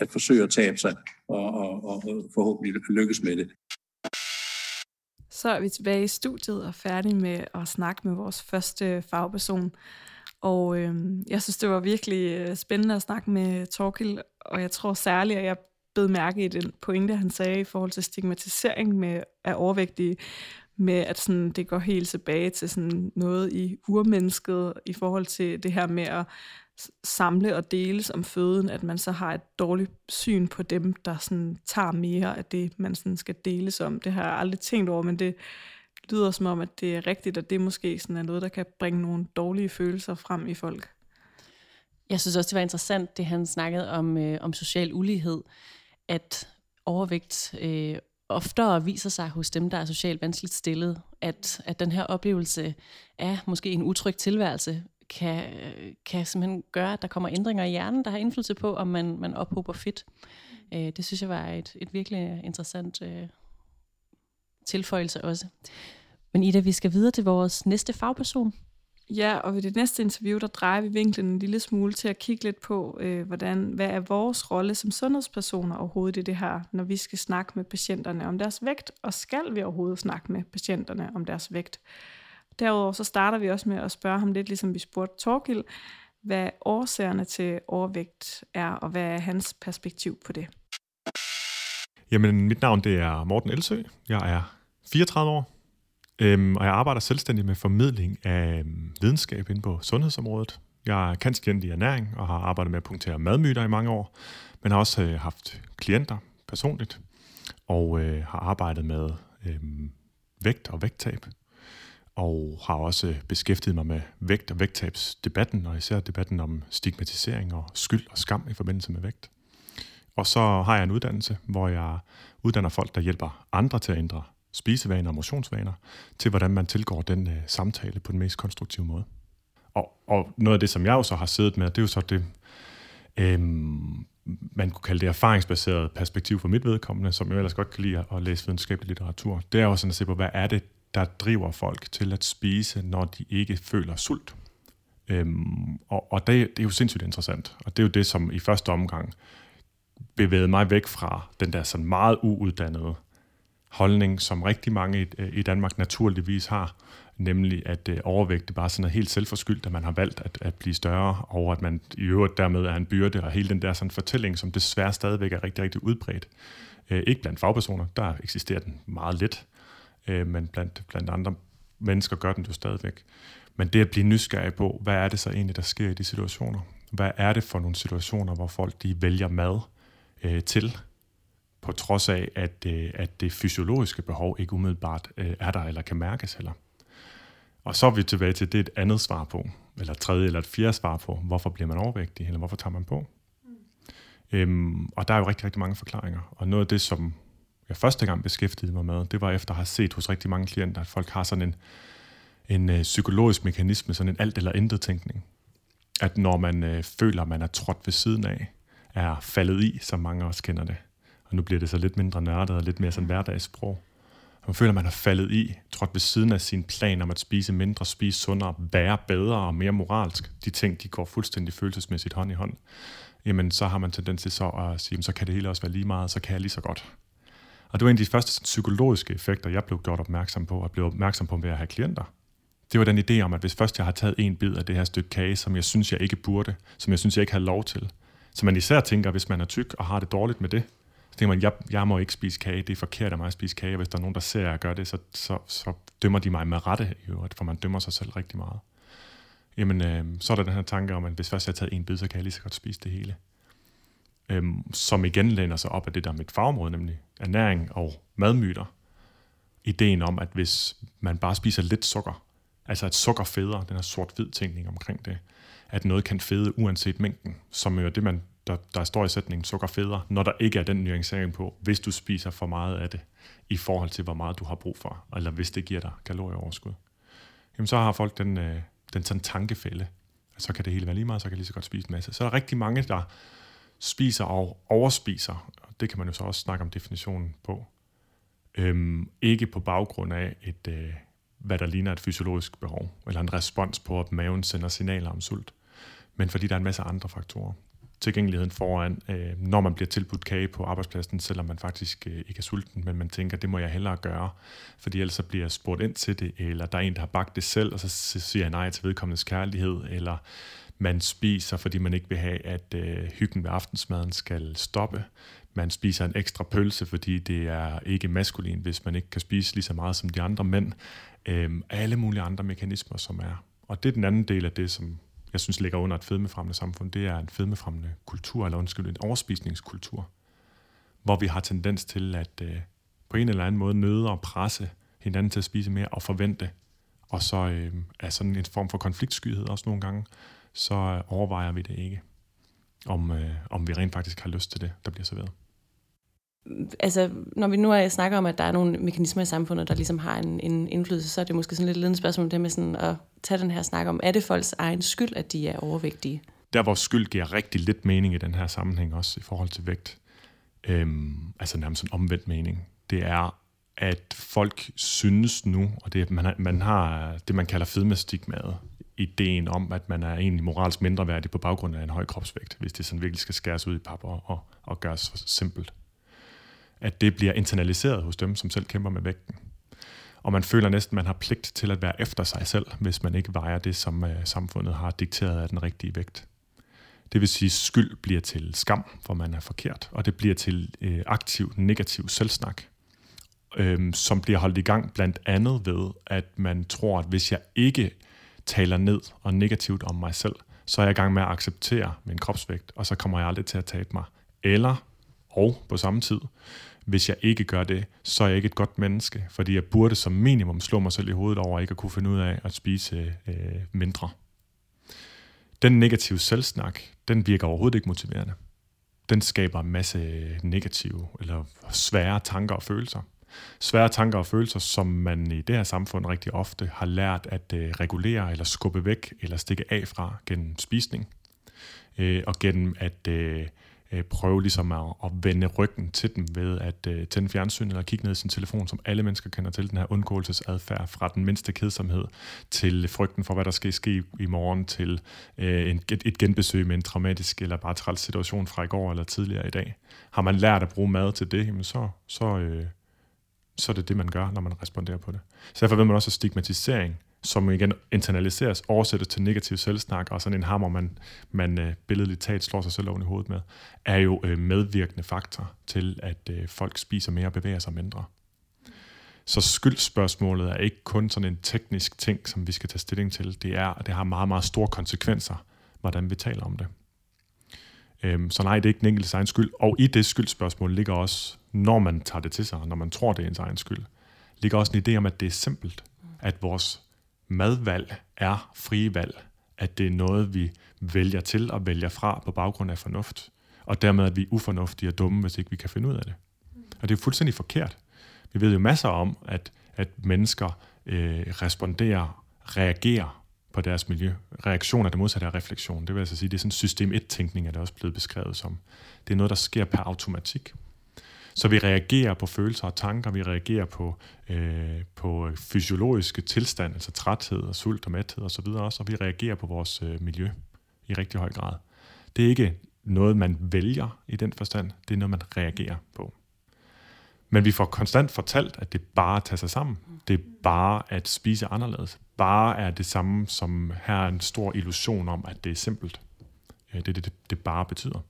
at forsøge at tabe sig og, og, og forhåbentlig lykkes med det. Så er vi tilbage i studiet og færdige med at snakke med vores første fagperson. Og øh, jeg synes, det var virkelig øh, spændende at snakke med Torkil, og jeg tror særligt, at jeg bed mærke i den pointe, han sagde i forhold til stigmatisering med, af overvægtige, med at sådan, det går helt tilbage til sådan noget i urmennesket i forhold til det her med at samle og deles om føden, at man så har et dårligt syn på dem, der sådan tager mere af det, man sådan skal deles om. Det har jeg aldrig tænkt over, men det lyder som om, at det er rigtigt, og det måske sådan er noget, der kan bringe nogle dårlige følelser frem i folk. Jeg synes også, det var interessant, det han snakkede om, øh, om social ulighed, at overvægt øh, oftere viser sig hos dem, der er socialt vanskeligt stillet, at, at den her oplevelse af måske en utryg tilværelse kan, øh, kan simpelthen gøre, at der kommer ændringer i hjernen, der har indflydelse på, om man, man ophober fedt. Øh, det synes jeg var et, et virkelig interessant øh, tilføjelse også. Men Ida, vi skal videre til vores næste fagperson. Ja, og ved det næste interview, der drejer vi vinklen en lille smule til at kigge lidt på, øh, hvordan, hvad er vores rolle som sundhedspersoner overhovedet i det her, når vi skal snakke med patienterne om deres vægt, og skal vi overhovedet snakke med patienterne om deres vægt. Derudover så starter vi også med at spørge ham lidt, ligesom vi spurgte Torgild, hvad årsagerne til overvægt er, og hvad er hans perspektiv på det. Jamen, mit navn det er Morten Elsø. Jeg er 34 år, øhm, og jeg arbejder selvstændig med formidling af øhm, videnskab inde på sundhedsområdet. Jeg er kanskjent i ernæring og har arbejdet med at punktere madmyter i mange år, men har også øh, haft klienter personligt, og øh, har arbejdet med øh, vægt og vægttab og har også øh, beskæftiget mig med vægt- og vægttabsdebatten, og især debatten om stigmatisering og skyld og skam i forbindelse med vægt. Og så har jeg en uddannelse, hvor jeg uddanner folk, der hjælper andre til at ændre spisevaner og motionsvaner, til hvordan man tilgår den øh, samtale på den mest konstruktive måde. Og, og noget af det, som jeg jo så har siddet med, det er jo så det, øh, man kunne kalde det erfaringsbaseret perspektiv for mit vedkommende, som jeg ellers godt kan lide at læse videnskabelig litteratur. Det er jo sådan at se på, hvad er det, der driver folk til at spise, når de ikke føler sult. Øhm, og og det, det er jo sindssygt interessant, og det er jo det, som i første omgang bevægede mig væk fra den der sådan meget uuddannede holdning, som rigtig mange i, øh, i Danmark naturligvis har, nemlig at øh, overvægt det bare sådan er helt selvforskyldt, at man har valgt at, at blive større, og at man i øvrigt dermed er en byrde, og hele den der sådan fortælling, som desværre stadigvæk er rigtig, rigtig udbredt. Øh, ikke blandt fagpersoner, der eksisterer den meget lidt, øh, men blandt, blandt andre mennesker gør den jo stadigvæk. Men det at blive nysgerrig på, hvad er det så egentlig, der sker i de situationer? Hvad er det for nogle situationer, hvor folk de vælger mad øh, til, på trods af, at, øh, at det fysiologiske behov ikke umiddelbart øh, er der eller kan mærkes heller. Og så er vi tilbage til, det er et andet svar på, eller et tredje eller et fjerde svar på, hvorfor bliver man overvægtig, eller hvorfor tager man på. Mm. Øhm, og der er jo rigtig, rigtig mange forklaringer. Og noget af det, som jeg første gang beskæftigede mig med, det var efter at have set hos rigtig mange klienter, at folk har sådan en, en øh, psykologisk mekanisme, sådan en alt eller intet tænkning. At når man øh, føler, man er trådt ved siden af, er faldet i, som mange også kender det. Og nu bliver det så lidt mindre nørdet og lidt mere sådan hverdagssprog. Man føler, at man har faldet i, trådt ved siden af sin plan om at spise mindre, spise sundere, være bedre og mere moralsk. De ting, de går fuldstændig følelsesmæssigt hånd i hånd. Jamen, så har man tendens til så at sige, så kan det hele også være lige meget, så kan jeg lige så godt. Og det var en af de første psykologiske effekter, jeg blev gjort opmærksom på, og blev opmærksom på ved at have klienter. Det var den idé om, at hvis først jeg har taget en bid af det her stykke kage, som jeg synes, jeg ikke burde, som jeg synes, jeg ikke har lov til, så man især tænker, hvis man er tyk og har det dårligt med det, så tænker man, jeg, jeg må ikke spise kage, det er forkert af mig at spise kage, hvis der er nogen, der ser, at jeg gør det, så, så, så dømmer de mig med rette i øvrigt, for man dømmer sig selv rigtig meget. Jamen, øh, så er der den her tanke om, at hvis først jeg har taget en bid, så kan jeg lige så godt spise det hele øhm, som igen læner sig op af det der mit fagområde, nemlig ernæring og madmyter. Ideen om, at hvis man bare spiser lidt sukker, altså at sukker feder, den her sort-hvid tænkning omkring det, at noget kan fede uanset mængden, som er det, man, der, der står i sætningen sukkerfeder, når der ikke er den nuancering på, hvis du spiser for meget af det, i forhold til, hvor meget du har brug for, eller hvis det giver dig kalorieoverskud. Jamen så har folk den, øh, den sådan tankefælde, at så kan det hele være lige meget, så kan jeg lige så godt spise en masse. Så er der rigtig mange, der spiser og overspiser, og det kan man jo så også snakke om definitionen på, øhm, ikke på baggrund af et, øh, hvad der ligner et fysiologisk behov, eller en respons på, at maven sender signaler om sult, men fordi der er en masse andre faktorer. Tilgængeligheden foran, øh, når man bliver tilbudt kage på arbejdspladsen, selvom man faktisk øh, ikke er sulten, men man tænker, det må jeg hellere gøre, fordi ellers så bliver jeg spurgt ind til det, eller der er en, der har bagt det selv, og så siger jeg nej til vedkommendes kærlighed, eller man spiser, fordi man ikke vil have, at øh, hyggen ved aftensmaden skal stoppe. Man spiser en ekstra pølse, fordi det er ikke maskulin, hvis man ikke kan spise lige så meget som de andre mænd. Øh, alle mulige andre mekanismer, som er. Og det er den anden del af det, som jeg synes ligger under et fedmefremmende samfund. Det er en fedmefremmende kultur, eller undskyld, en overspisningskultur. Hvor vi har tendens til at øh, på en eller anden måde nøde og presse hinanden til at spise mere og forvente. Og så øh, er sådan en form for konfliktskyhed også nogle gange, så øh, overvejer vi det ikke, om, øh, om vi rent faktisk har lyst til det, der bliver serveret altså, når vi nu er, snakker om, at der er nogle mekanismer i samfundet, der ligesom har en, en indflydelse, så er det måske sådan lidt ledende spørgsmål, det med sådan at tage den her snak om, er det folks egen skyld, at de er overvægtige? Der, hvor skyld giver rigtig lidt mening i den her sammenhæng, også i forhold til vægt, øhm, altså nærmest en omvendt mening, det er, at folk synes nu, og det, man, har, man har det, man kalder fedmestigmaet, ideen om, at man er egentlig moralsk mindreværdig på baggrund af en høj kropsvægt, hvis det sådan virkelig skal skæres ud i pap og, og, og gøres simpelt. At det bliver internaliseret hos dem, som selv kæmper med vægten. Og man føler næsten, at man har pligt til at være efter sig selv, hvis man ikke vejer det, som øh, samfundet har dikteret af den rigtige vægt. Det vil sige, at skyld bliver til skam, for man er forkert, og det bliver til øh, aktiv, negativ selvsnak, øhm, som bliver holdt i gang blandt andet ved, at man tror, at hvis jeg ikke taler ned og negativt om mig selv, så er jeg i gang med at acceptere min kropsvægt, og så kommer jeg aldrig til at tabe mig. Eller, og på samme tid, hvis jeg ikke gør det, så er jeg ikke et godt menneske, fordi jeg burde som minimum slå mig selv i hovedet over ikke at kunne finde ud af at spise øh, mindre. Den negative selvsnak, den virker overhovedet ikke motiverende. Den skaber en masse negative eller svære tanker og følelser svære tanker og følelser, som man i det her samfund rigtig ofte har lært at øh, regulere eller skubbe væk eller stikke af fra gennem spisning. Øh, og gennem at øh, øh, prøve ligesom at, at vende ryggen til dem ved at øh, tænde fjernsynet eller kigge ned i sin telefon, som alle mennesker kender til, den her undgåelsesadfærd fra den mindste kedsomhed til frygten for, hvad der skal ske i morgen, til øh, en, et, et genbesøg med en traumatisk eller bare træls situation fra i går eller tidligere i dag. Har man lært at bruge mad til det, jamen så, så, øh, så er det det, man gør, når man responderer på det. Så derfor ved man også, at stigmatisering, som igen internaliseres, oversættes til negativ selvsnak, og sådan en hammer, man, man øh, billedligt talt slår sig selv oven i hovedet med, er jo øh, medvirkende faktor til, at øh, folk spiser mere og bevæger sig mindre. Så skyldspørgsmålet er ikke kun sådan en teknisk ting, som vi skal tage stilling til. Det er, at det har meget, meget store konsekvenser, hvordan vi taler om det. Øhm, så nej, det er ikke den enkelte egen skyld. Og i det skyldspørgsmål ligger også, når man tager det til sig, når man tror, det er ens egen skyld, ligger også en idé om, at det er simpelt. At vores madvalg er frie valg. At det er noget, vi vælger til og vælger fra på baggrund af fornuft. Og dermed, at vi er ufornuftige og dumme, hvis ikke vi kan finde ud af det. Og det er fuldstændig forkert. Vi ved jo masser om, at, at mennesker øh, responderer, reagerer på deres miljø. Reaktion er det modsatte af refleksion. Det vil altså sige, det er sådan system 1-tænkning, er det også blevet beskrevet som. Det er noget, der sker per automatik. Så vi reagerer på følelser og tanker, vi reagerer på, øh, på fysiologiske tilstand, altså træthed og sult og mæthed osv. Og, og vi reagerer på vores øh, miljø i rigtig høj grad. Det er ikke noget, man vælger i den forstand, det er noget, man reagerer på. Men vi får konstant fortalt, at det bare at tage sig sammen. Det er bare at spise anderledes. Bare er det samme som her er en stor illusion om, at det er simpelt. Øh, det er det, det, det bare betyder.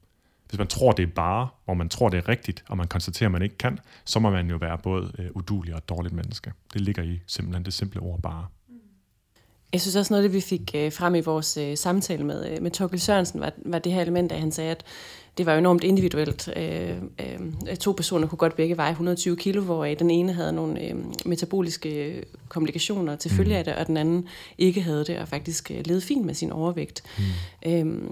Hvis man tror, det er bare, og man tror, det er rigtigt, og man konstaterer, at man ikke kan, så må man jo være både øh, udulig og et dårligt menneske. Det ligger i simpelthen det simple ord bare. Jeg synes også noget af det, vi fik øh, frem i vores øh, samtale med, øh, med Torkel Sørensen, var, var det her element, at han sagde, at det var enormt individuelt. Øh, øh, to personer kunne godt begge veje 120 kilo, hvor den ene havde nogle øh, metaboliske komplikationer til følge af det, og den anden ikke havde det, og faktisk øh, levede fint med sin overvægt. Mm. Øh,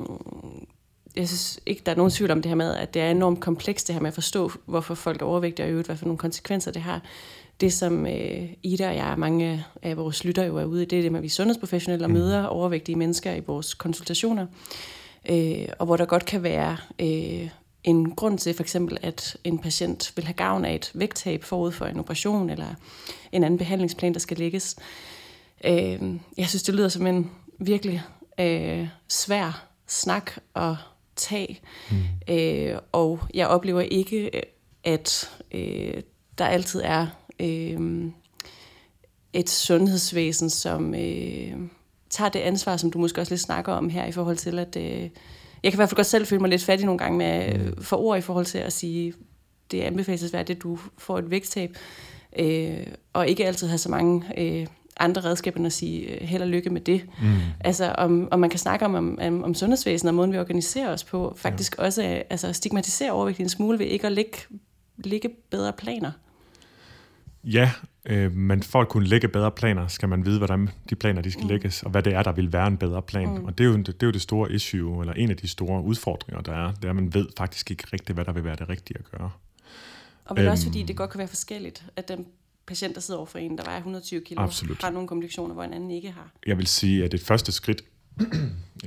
jeg synes ikke, der er nogen tvivl om det her med, at det er enormt komplekst det her med at forstå, hvorfor folk er overvægtige, og i øvrigt, hvad for nogle konsekvenser det har det, som øh, Ida og jeg og mange af vores lytter jo er ude i, det er det med, at vi er sundhedsprofessionelle og mm. møder overvægtige mennesker i vores konsultationer. Øh, og hvor der godt kan være øh, en grund til for eksempel, at en patient vil have gavn af et vægttab forud for en operation eller en anden behandlingsplan, der skal lægges. Øh, jeg synes, det lyder som en virkelig øh, svær snak at tage. Mm. Øh, og jeg oplever ikke, at øh, der altid er øh, et sundhedsvæsen, som øh, tager det ansvar, som du måske også lidt snakker om her, i forhold til, at øh, jeg kan i hvert fald godt selv føle mig lidt fattig nogle gange med øh, for ord i forhold til at sige, det er anbefalesværdigt, at du får et vægttab, øh, og ikke altid have så mange øh, andre redskaber end at sige øh, held og lykke med det. Mm. Altså om, om man kan snakke om, om, om sundhedsvæsenet og måden, vi organiserer os på, faktisk ja. også altså, stigmatisere overvægt en smule ved ikke at lægge, lægge bedre planer. Ja, øh, men for at kunne lægge bedre planer, skal man vide, hvordan de planer de skal mm. lægges, og hvad det er, der vil være en bedre plan. Mm. Og det er, jo, det, det er jo det store issue, eller en af de store udfordringer, der er, det er, at man ved faktisk ikke rigtigt, hvad der vil være det rigtige at gøre. Og vel øhm, også fordi det godt kan være forskelligt, at den patient, der sidder over for en, der vejer 120 kilo, Absolut. har nogle komplikationer, hvor en anden ikke har. Jeg vil sige, at det første skridt,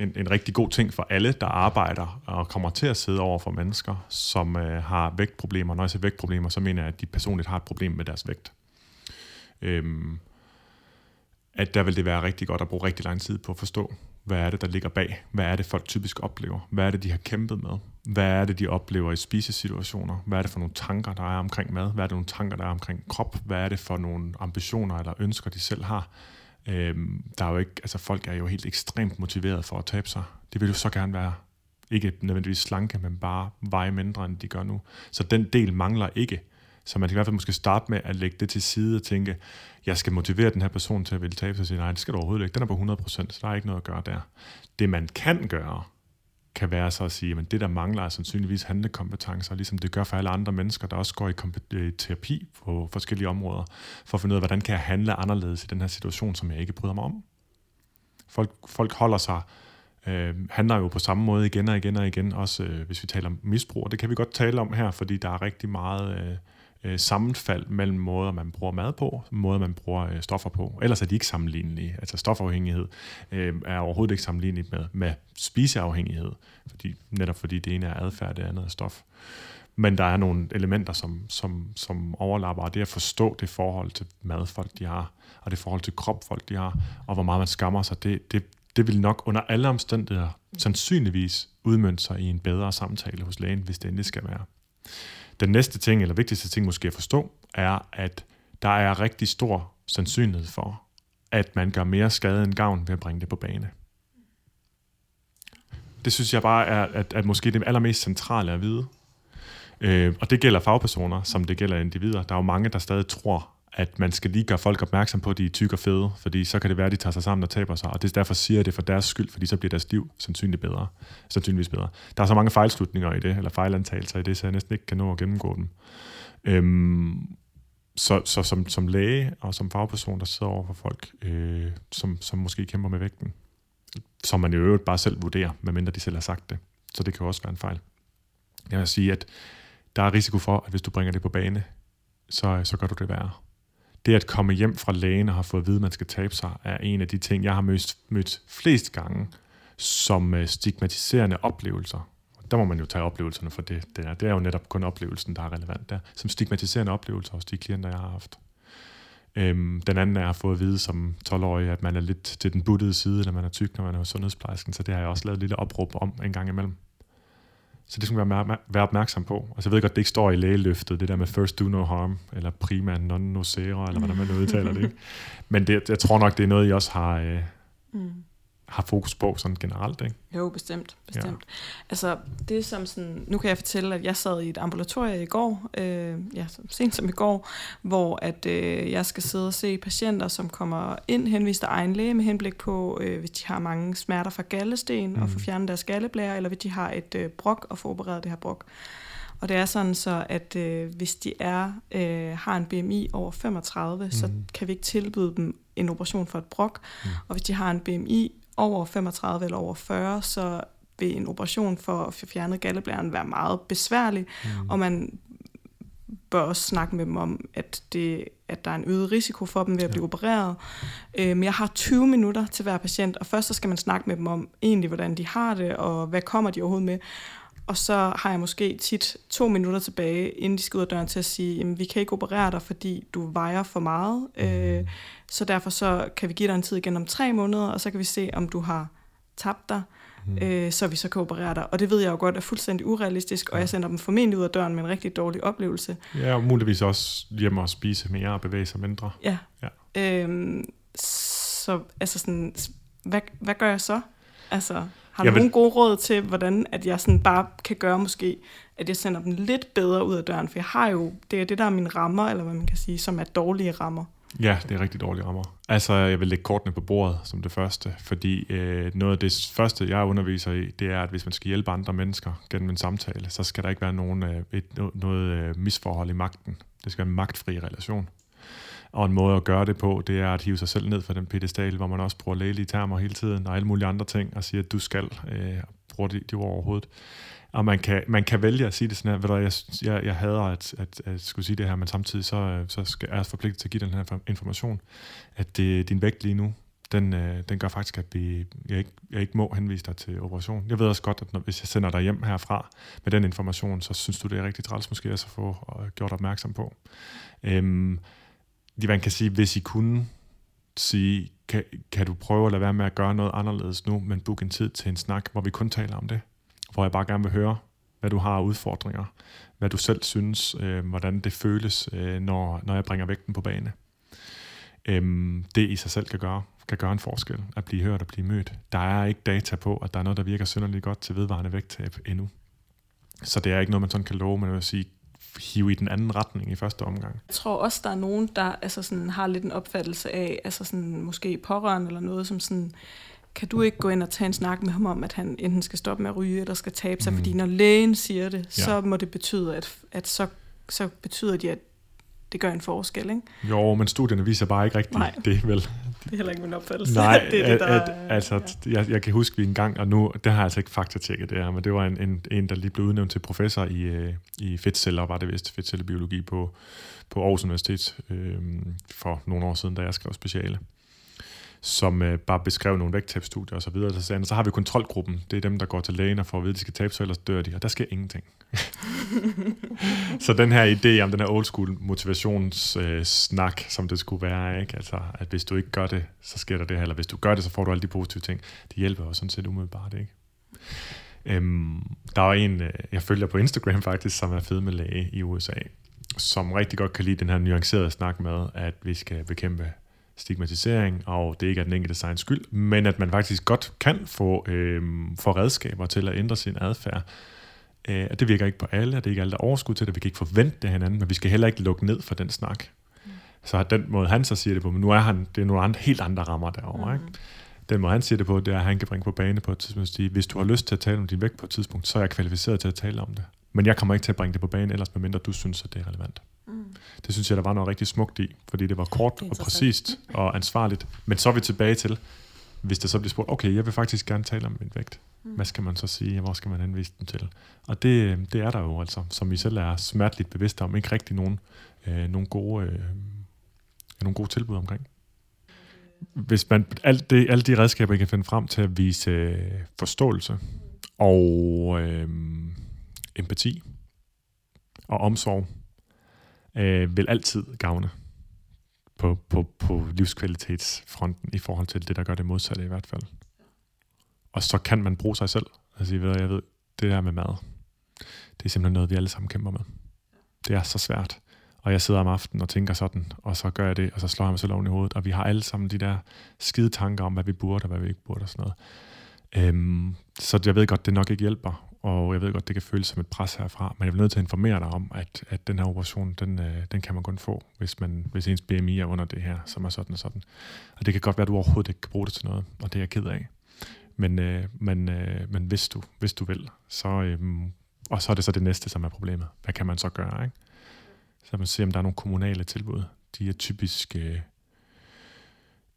en, en rigtig god ting for alle, der arbejder og kommer til at sidde over for mennesker, som øh, har vægtproblemer. Når jeg siger vægtproblemer, så mener jeg, at de personligt har et problem med deres vægt. Øhm, at der vil det være rigtig godt at bruge rigtig lang tid på at forstå, hvad er det, der ligger bag? Hvad er det, folk typisk oplever? Hvad er det, de har kæmpet med? Hvad er det, de oplever i spisesituationer? Hvad er det for nogle tanker, der er omkring mad? Hvad er det nogle tanker, der er omkring krop? Hvad er det for nogle ambitioner eller ønsker, de selv har? Øhm, der er jo ikke, altså folk er jo helt ekstremt motiveret for at tabe sig. De vil jo så gerne være ikke nødvendigvis slanke, men bare veje mindre, end de gør nu. Så den del mangler ikke. Så man kan i hvert fald måske starte med at lægge det til side og tænke, jeg skal motivere den her person til at ville tabe sig, og sige, nej, det skal du overhovedet ikke. Den er på 100%, så der er ikke noget at gøre der. Det man kan gøre, kan være så at sige, at det der mangler er sandsynligvis handlekompetencer, ligesom det gør for alle andre mennesker, der også går i øh, terapi på forskellige områder, for at finde ud af, hvordan kan jeg handle anderledes i den her situation, som jeg ikke bryder mig om. Folk, folk holder sig, øh, handler jo på samme måde igen og igen og igen, også øh, hvis vi taler om misbrug, det kan vi godt tale om her, fordi der er rigtig meget... Øh, øh, sammenfald mellem måder, man bruger mad på, måder, man bruger øh, stoffer på. Ellers er de ikke sammenlignelige. Altså stofafhængighed øh, er overhovedet ikke sammenlignelig med, med spiseafhængighed, fordi, netop fordi det ene er adfærd, det andet er stof. Men der er nogle elementer, som, som, som overlapper, og det at forstå det forhold til madfolk, de har, og det forhold til kropfolk, de har, og hvor meget man skammer sig, det, det, det vil nok under alle omstændigheder sandsynligvis udmønte sig i en bedre samtale hos lægen, hvis det endelig skal være. Den næste ting, eller vigtigste ting måske at forstå, er, at der er rigtig stor sandsynlighed for, at man gør mere skade end gavn ved at bringe det på bane. Det synes jeg bare er at, at måske det allermest centrale at vide. Øh, og det gælder fagpersoner, som det gælder individer. Der er jo mange, der stadig tror, at man skal lige gøre folk opmærksom på, at de er tykke og fede, fordi så kan det være, at de tager sig sammen og taber sig, og det er derfor siger jeg det for deres skyld, fordi så bliver deres liv sandsynligt bedre, sandsynligvis bedre. Der er så mange fejlslutninger i det, eller fejlantagelser i det, så jeg næsten ikke kan nå at gennemgå dem. Øhm, så, så som, som læge og som fagperson, der sidder over for folk, øh, som, som måske kæmper med vægten, som man i øvrigt bare selv vurderer, medmindre de selv har sagt det. Så det kan jo også være en fejl. Jeg vil sige, at der er risiko for, at hvis du bringer det på bane, så, så gør du det værre det at komme hjem fra lægen og have fået at vide, at man skal tabe sig, er en af de ting, jeg har mødt, mødt flest gange som øh, stigmatiserende oplevelser. Der må man jo tage oplevelserne for det. Det er, det er jo netop kun oplevelsen, der er relevant der. Som stigmatiserende oplevelser hos de klienter, jeg har haft. Øhm, den anden er at få at vide som 12-årig, at man er lidt til den buttede side, når man er tyk, når man er hos sundhedsplejersken. Så det har jeg også lavet et lille opråb om en gang imellem. Så det skal man være opmærksom på. Altså jeg ved godt, det ikke står i lægeløftet, det der med first do no harm, eller prima non nocere, eller hvordan man udtaler det. Ikke? Men det, jeg tror nok, det er noget, I også har, øh, mm har fokus på sådan generelt, ikke? Jo, bestemt. bestemt. Ja. Altså, det som sådan, nu kan jeg fortælle, at jeg sad i et ambulatorie i går, øh, ja, sent som i går, hvor at øh, jeg skal sidde og se patienter, som kommer ind henvist af egen læge med henblik på, øh, hvis de har mange smerter fra gallesten, mm. og få fjernet deres galleblære, eller hvis de har et øh, brok og få opereret det her brok. Og det er sådan så, at øh, hvis de er øh, har en BMI over 35, mm. så kan vi ikke tilbyde dem en operation for et brok. Mm. Og hvis de har en BMI over 35 eller over 40, så vil en operation for at fjerne galleblæren være meget besværlig, mm. og man bør også snakke med dem om, at, det, at der er en øget risiko for dem ved at blive ja. opereret. Øh, men jeg har 20 minutter til hver patient, og først så skal man snakke med dem om egentlig, hvordan de har det, og hvad kommer de overhovedet med. Og så har jeg måske tit to minutter tilbage, inden de skal ud af døren til at sige, jamen vi kan ikke operere dig, fordi du vejer for meget. Øh, mm. så derfor så kan vi give dig en tid igen om tre måneder, og så kan vi se, om du har tabt dig, mm. øh, så vi så kan operere dig. Og det ved jeg jo godt er fuldstændig urealistisk, og jeg sender dem formentlig ud af døren med en rigtig dårlig oplevelse. Ja, og muligvis også hjemme og spise mere og bevæge sig mindre. Ja. ja. Øhm, så altså sådan, hvad, hvad gør jeg så? Altså, har du nogle gode råd til, hvordan at jeg sådan bare kan gøre måske, at jeg sender dem lidt bedre ud af døren? For jeg har jo, det er det, der er mine rammer, eller hvad man kan sige, som er dårlige rammer. Ja, det er rigtig dårlige rammer. Altså, jeg vil lægge kortene på bordet som det første, fordi øh, noget af det første, jeg underviser i, det er, at hvis man skal hjælpe andre mennesker gennem en samtale, så skal der ikke være nogen, øh, et, noget øh, misforhold i magten. Det skal være en magtfri relation. Og en måde at gøre det på, det er at hive sig selv ned fra den pedestal, hvor man også bruger lægelige termer hele tiden, og alle mulige andre ting, og siger, at du skal, øh, bruge de, de ord overhovedet. Og man kan, man kan vælge at sige det sådan her, ved du, jeg, jeg, jeg hader at, at, at skulle sige det her, men samtidig så, øh, så skal, er jeg forpligtet til at give den her information, at det, din vægt lige nu, den, øh, den gør faktisk, at vi, jeg, ikke, jeg ikke må henvise dig til operation. Jeg ved også godt, at når, hvis jeg sender dig hjem herfra med den information, så synes du, det er rigtig træls måske at få øh, gjort opmærksom på. Øhm, man kan sige, hvis I kunne sige, kan, kan du prøve at lade være med at gøre noget anderledes nu, men book en tid til en snak, hvor vi kun taler om det. Hvor jeg bare gerne vil høre, hvad du har af udfordringer, hvad du selv synes, øh, hvordan det føles, øh, når, når jeg bringer vægten på bane. Øhm, det i sig selv kan gøre, kan gøre en forskel, at blive hørt og blive mødt. Der er ikke data på, at der er noget, der virker synderligt godt til vedvarende vægttab endnu. Så det er ikke noget, man sådan kan love, men jeg vil sige, hive i den anden retning i første omgang. Jeg tror også, der er nogen, der altså sådan, har lidt en opfattelse af, altså sådan, måske pårørende eller noget, som sådan, kan du ikke gå ind og tage en snak med ham om, at han enten skal stoppe med at ryge, eller skal tabe sig, mm. fordi når lægen siger det, ja. så må det betyde, at, at så, så betyder de, at det gør en forskel, ikke? Jo, men studierne viser bare ikke rigtigt Nej. det, vel? Det er heller ikke min opfattelse. Nej, det er det, der, at, altså, ja. jeg, jeg kan huske, vi en gang, og nu, det har jeg altså ikke faktatjekket det her, men det var en, en, en der lige blev udnævnt til professor i, øh, i fedtceller, var det vist, fedtcellebiologi på, på Aarhus Universitet øh, for nogle år siden, da jeg skrev speciale som øh, bare beskrev nogle vægttabstudier og så videre. Så, sagde så har vi kontrolgruppen. Det er dem, der går til lægen og får at vide, at de skal tabe sig, ellers dør de. Og der sker ingenting. så den her idé om den her old school motivationssnak, øh, som det skulle være, ikke? Altså, at hvis du ikke gør det, så sker der det her, eller hvis du gør det, så får du alle de positive ting. Det hjælper jo sådan set umiddelbart, ikke? Øhm, der var en, øh, jeg følger på Instagram faktisk, som er fed læge i USA, som rigtig godt kan lide den her nuancerede snak med, at vi skal bekæmpe stigmatisering, og det ikke er den enkelte egen skyld, men at man faktisk godt kan få, øh, få redskaber til at ændre sin adfærd. Øh, det virker ikke på alle, og det er ikke alle, der overskud til det. Vi kan ikke forvente det hinanden, men vi skal heller ikke lukke ned for den snak. Mm. Så den måde, han så siger det på, men nu er han, det er nogle andre, helt andre rammer derovre. Mm. Ikke? Den måde, han siger det på, det er, at han kan bringe på bane på et tidspunkt og sige, hvis du har lyst til at tale om din vægt på et tidspunkt, så er jeg kvalificeret til at tale om det. Men jeg kommer ikke til at bringe det på bane, ellers medmindre du synes, at det er relevant. Mm. Det synes jeg, der var noget rigtig smukt i, fordi det var kort det og præcist og ansvarligt. Men så er vi tilbage til, hvis det så bliver spurgt, okay, jeg vil faktisk gerne tale om min vægt. Mm. Hvad skal man så sige, hvor skal man henvise den til? Og det, det er der jo altså, som I selv er smerteligt bevidste om, ikke rigtig nogen, øh, nogen, gode, øh, nogen gode tilbud omkring. Hvis man alt det, alle de redskaber, I kan finde frem til at vise øh, forståelse og øh, empati og omsorg, øh, vil altid gavne på, på, på livskvalitetsfronten i forhold til det, der gør det modsatte i hvert fald. Og så kan man bruge sig selv. Altså, jeg ved, jeg ved, det der med mad, det er simpelthen noget, vi alle sammen kæmper med. Det er så svært. Og jeg sidder om aftenen og tænker sådan, og så gør jeg det, og så slår jeg mig selv oven i hovedet. Og vi har alle sammen de der skide tanker om, hvad vi burde og hvad vi ikke burde og sådan noget. Øhm, så jeg ved godt, det nok ikke hjælper og jeg ved godt, det kan føles som et pres herfra, men jeg er nødt til at informere dig om, at, at den her operation, den, øh, den kan man kun få, hvis, man, hvis ens BMI er under det her, som er sådan og sådan. Og det kan godt være, at du overhovedet ikke kan bruge det til noget, og det er jeg ked af. Men, øh, men, øh, men hvis, du, hvis du vil, så, øh, og så er det så det næste, som er problemet. Hvad kan man så gøre? Ikke? Så man ser, om der er nogle kommunale tilbud. De er typisk øh,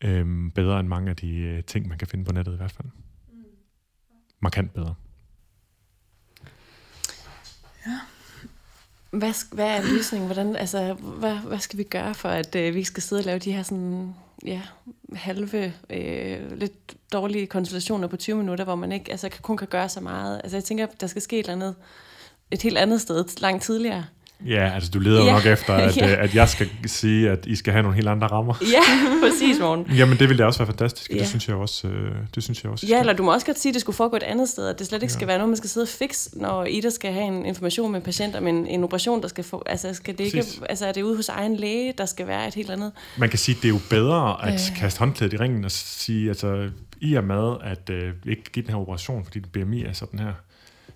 øh, bedre end mange af de øh, ting, man kan finde på nettet i hvert fald. Markant bedre. Hvad, hvad er løsningen? Hvordan, altså, hvad, hvad skal vi gøre for, at øh, vi ikke skal sidde og lave de her sådan, ja, halve, øh, lidt dårlige konsultationer på 20 minutter, hvor man ikke altså, kun kan gøre så meget? Altså, jeg tænker, der skal ske et eller andet, et helt andet sted langt tidligere. Ja, altså du leder jo ja. nok efter, at, ja. Øh, at jeg skal sige, at I skal have nogle helt andre rammer. Ja, præcis, morgen. Jamen, det ville da også være fantastisk, ja. det synes jeg også. Øh, det synes jeg også ja, eller du må også godt sige, at det skulle foregå et andet sted, at det slet ikke ja. skal være noget, man skal sidde og fikse, når Ida skal have en information med en patient om en, en operation, der skal få, altså, skal det ikke, altså er det ude hos egen læge, der skal være et helt andet? Man kan sige, at det er jo bedre at øh. kaste håndklædet i ringen og sige, altså i og med, at øh, ikke give den her operation, fordi den BMI er sådan her,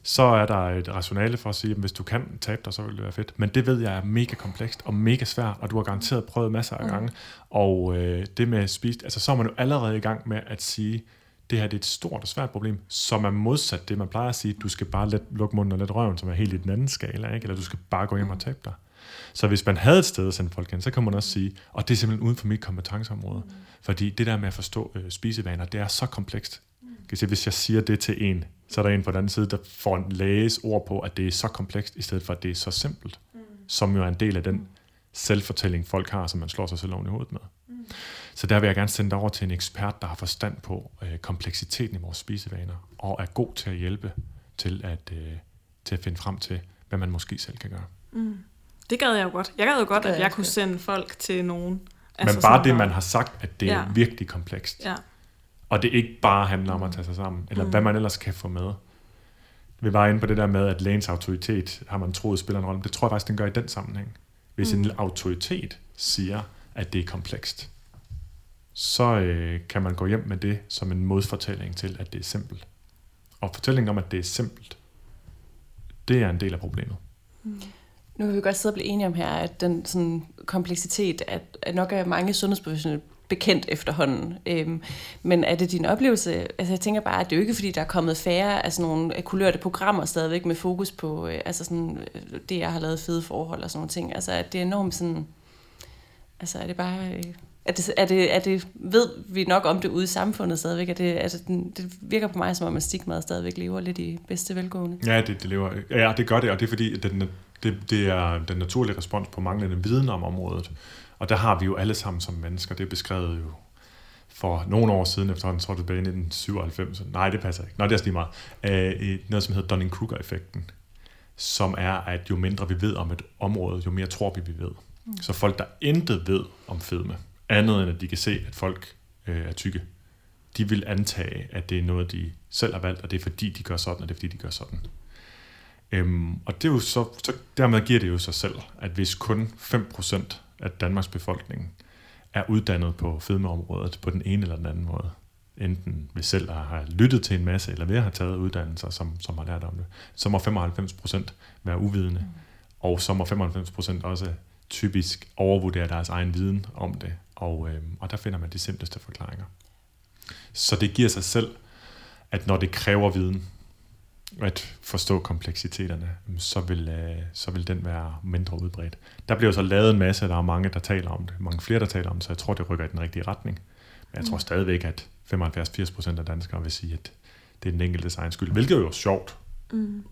så er der et rationale for at sige, at hvis du kan tabe dig, så vil det være fedt. Men det ved jeg er mega komplekst og mega svært, og du har garanteret prøvet masser af mm. gange. Mm. Og øh, det med at spise, altså så er man jo allerede i gang med at sige, det her det er et stort og svært problem, som er modsat det, man plejer at sige, du skal bare let, lukke munden og let røven, som er helt i den anden skala, ikke? eller du skal bare gå hjem og tabe dig. Så hvis man havde et sted at sende folk hen, så kan man også sige, og det er simpelthen uden for mit kompetenceområde. Mm. Fordi det der med at forstå øh, spisevaner, det er så komplekst. Mm. Hvis jeg siger det til en så er der en på den anden side, der får en læges ord på, at det er så komplekst, i stedet for, at det er så simpelt. Mm. Som jo er en del af den selvfortælling, folk har, som man slår sig selv oven i hovedet med. Mm. Så der vil jeg gerne sende dig over til en ekspert, der har forstand på øh, kompleksiteten i vores spisevaner, og er god til at hjælpe til at, øh, til at finde frem til, hvad man måske selv kan gøre. Mm. Det gad jeg jo godt. Jeg gad jo godt, at jeg kunne sende folk til nogen. Altså Men bare det, man har sagt, at det ja. er virkelig komplekst. Ja. Og det ikke bare handler om at tage sig sammen, eller mm. hvad man ellers kan få med. Vi var inde på det der med, at lægens autoritet har man troet spiller en rolle. Det tror jeg faktisk, den gør i den sammenhæng. Hvis mm. en autoritet siger, at det er komplekst, så øh, kan man gå hjem med det som en modfortælling til, at det er simpelt. Og fortællingen om, at det er simpelt, det er en del af problemet. Mm. Nu kan vi godt sidde og blive enige om her, at den sådan, kompleksitet, at, at nok er mange sundhedsprofessionelle bekendt efterhånden. Øhm, men er det din oplevelse? Altså jeg tænker bare, at det er jo ikke fordi, der er kommet færre af sådan nogle kulørte programmer stadigvæk med fokus på øh, altså sådan, øh, det, jeg har lavet fede forhold og sådan nogle ting. Altså at det er enormt sådan... Altså er det bare... Øh, er det, er, det, er det, ved vi nok om det ude i samfundet stadigvæk? Er det, altså, det virker på mig, som om at stigmaet stadigvæk lever lidt i bedste velgående. Ja, det, det, lever, ja, det gør det, og det er fordi, den, det, det er den naturlige respons på manglende viden om området. Og der har vi jo alle sammen som mennesker, det er beskrevet jo for nogle år siden, efterhånden tror jeg tilbage i 1997. Nej, det passer ikke. Nå, det er lige meget. Øh, noget, som hedder Dunning-Kruger-effekten, som er, at jo mindre vi ved om et område, jo mere tror vi, vi ved. Mm. Så folk, der intet ved om fedme, andet end at de kan se, at folk øh, er tykke, de vil antage, at det er noget, de selv har valgt, og det er fordi, de gør sådan, og det er fordi, de gør sådan. Øhm, og det er jo så, så, dermed giver det jo sig selv, at hvis kun 5% af Danmarks befolkning er uddannet på fedmeområdet på den ene eller den anden måde, enten vi selv har lyttet til en masse, eller ved at have taget uddannelser, som, som har lært om det, så må 95% være uvidende, mm. og så må 95% også typisk overvurdere deres egen viden om det, og, øhm, og der finder man de simpleste forklaringer. Så det giver sig selv, at når det kræver viden, at forstå kompleksiteterne, så vil, øh, så vil den være mindre udbredt. Der bliver så lavet en masse, der er mange, der taler om det. Mange flere, der taler om det, så jeg tror, det rykker i den rigtige retning. Men jeg tror mm. stadigvæk, at 75-80% af danskere vil sige, at det er den enkelte egen skyld. Hvilket er jo sjovt. Mm.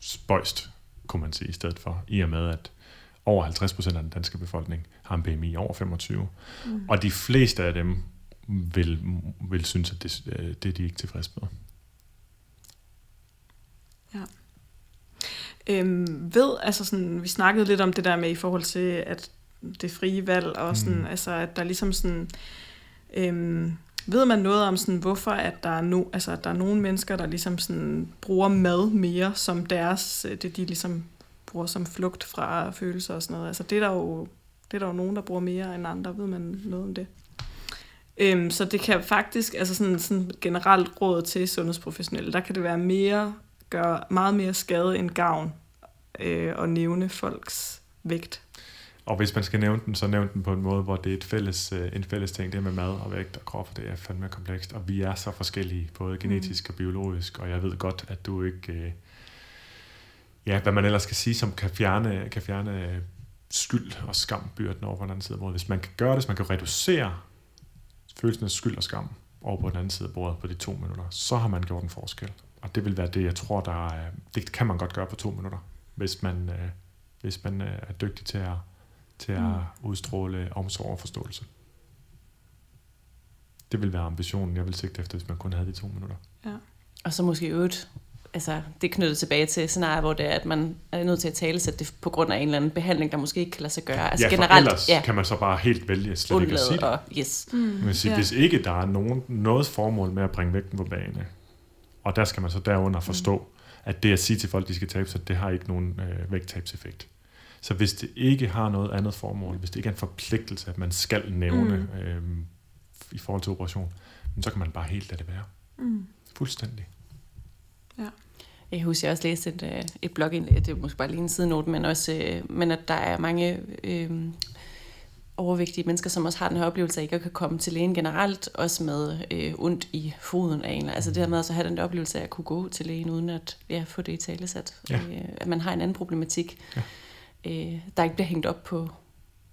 Spøjst, kunne man sige, i stedet for. I og med, at over 50% af den danske befolkning har en BMI over 25. Mm. Og de fleste af dem vil, vil synes, at det, øh, det er de ikke tilfredse med. Ja. Øhm, ved, altså sådan, vi snakkede lidt om det der med i forhold til, at det frie valg, og sådan, mm. altså, at der ligesom sådan, øhm, ved man noget om sådan, hvorfor at der er, no, altså, at der er nogle mennesker, der ligesom sådan, bruger mad mere som deres, øh, det de ligesom bruger som flugt fra følelser og sådan noget. Altså det er der jo, det er der jo nogen, der bruger mere end andre, ved man noget om det. Øhm, så det kan faktisk, altså sådan, sådan generelt råd til sundhedsprofessionelle, der kan det være mere gør meget mere skade end gavn øh, at nævne folks vægt. Og hvis man skal nævne den, så nævn den på en måde, hvor det er et fælles, øh, en fælles ting, det med mad og vægt og krop, det er fandme komplekst. Og vi er så forskellige, både genetisk mm. og biologisk, og jeg ved godt, at du ikke... Øh, ja, hvad man ellers skal sige, som kan fjerne, kan fjerne øh, skyld og skambyrden over på den anden side af bordet. Hvis man kan gøre det, hvis man kan reducere følelsen af skyld og skam over på den anden side af bordet på de to minutter, så har man gjort en forskel. Og det vil være det, jeg tror, der er, det kan man godt gøre på to minutter, hvis man, øh, hvis man øh, er dygtig til at, til at mm. udstråle omsorg og forståelse. Det vil være ambitionen, jeg vil sigte efter, hvis man kun havde de to minutter. Ja. Og så måske øvrigt, altså det knyttet tilbage til scenarier, hvor det er, at man er nødt til at tale sig det på grund af en eller anden behandling, der måske ikke kan lade sig gøre. Altså ja, generelt, ellers ja. kan man så bare helt vælge slet ikke at sige det. Og, yes. Mm. Man sige, ja. Hvis ikke der er nogen, noget formål med at bringe vægten på bane, og der skal man så derunder mm. forstå, mm. at det at sige til folk, de skal tabe sig, det har ikke nogen øh, vægttabseffekt. Så hvis det ikke har noget andet formål, hvis det ikke er en forpligtelse, at man skal nævne mm. øh, i forhold til operation, så kan man bare helt lade det være. Mm. Fuldstændig. Ja. Jeg husker, jeg også læste et, øh, et blogindlæg, det er måske bare lige en sidenote, men, også, øh, men at der er mange øh, overvægtige mennesker, som også har den her oplevelse af ikke at kan komme til lægen generelt, også med øh, ondt i foden af en. Altså det her med at have den der oplevelse af at kunne gå til lægen, uden at ja, få det i talesat. Ja. Øh, at man har en anden problematik, ja. øh, der ikke bliver hængt op på,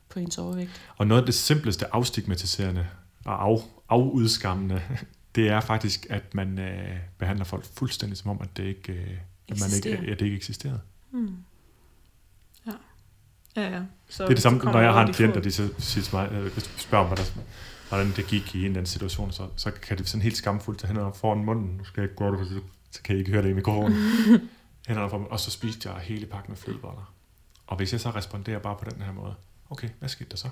på ens overvægt. Og noget af det simpleste afstigmatiserende og af, afudskammende det er faktisk, at man øh, behandler folk fuldstændig som om, at det ikke, øh, at man ikke, at det ikke eksisterede. Mm. Ja. Ja. Så det er det samme, når jeg har en klient, og de så siger til mig, øh, hvis du spørger mig, hvordan det gik i en eller anden situation, så, så kan det sådan helt skamfuldt tage hænderne foran munden. Nu skal jeg ikke gøre det, for så kan I ikke høre det i mikrofonen. hænderne foran, og så spiste jeg hele pakken med flødeboller. Og hvis jeg så responderer bare på den her måde, okay, hvad skete der så?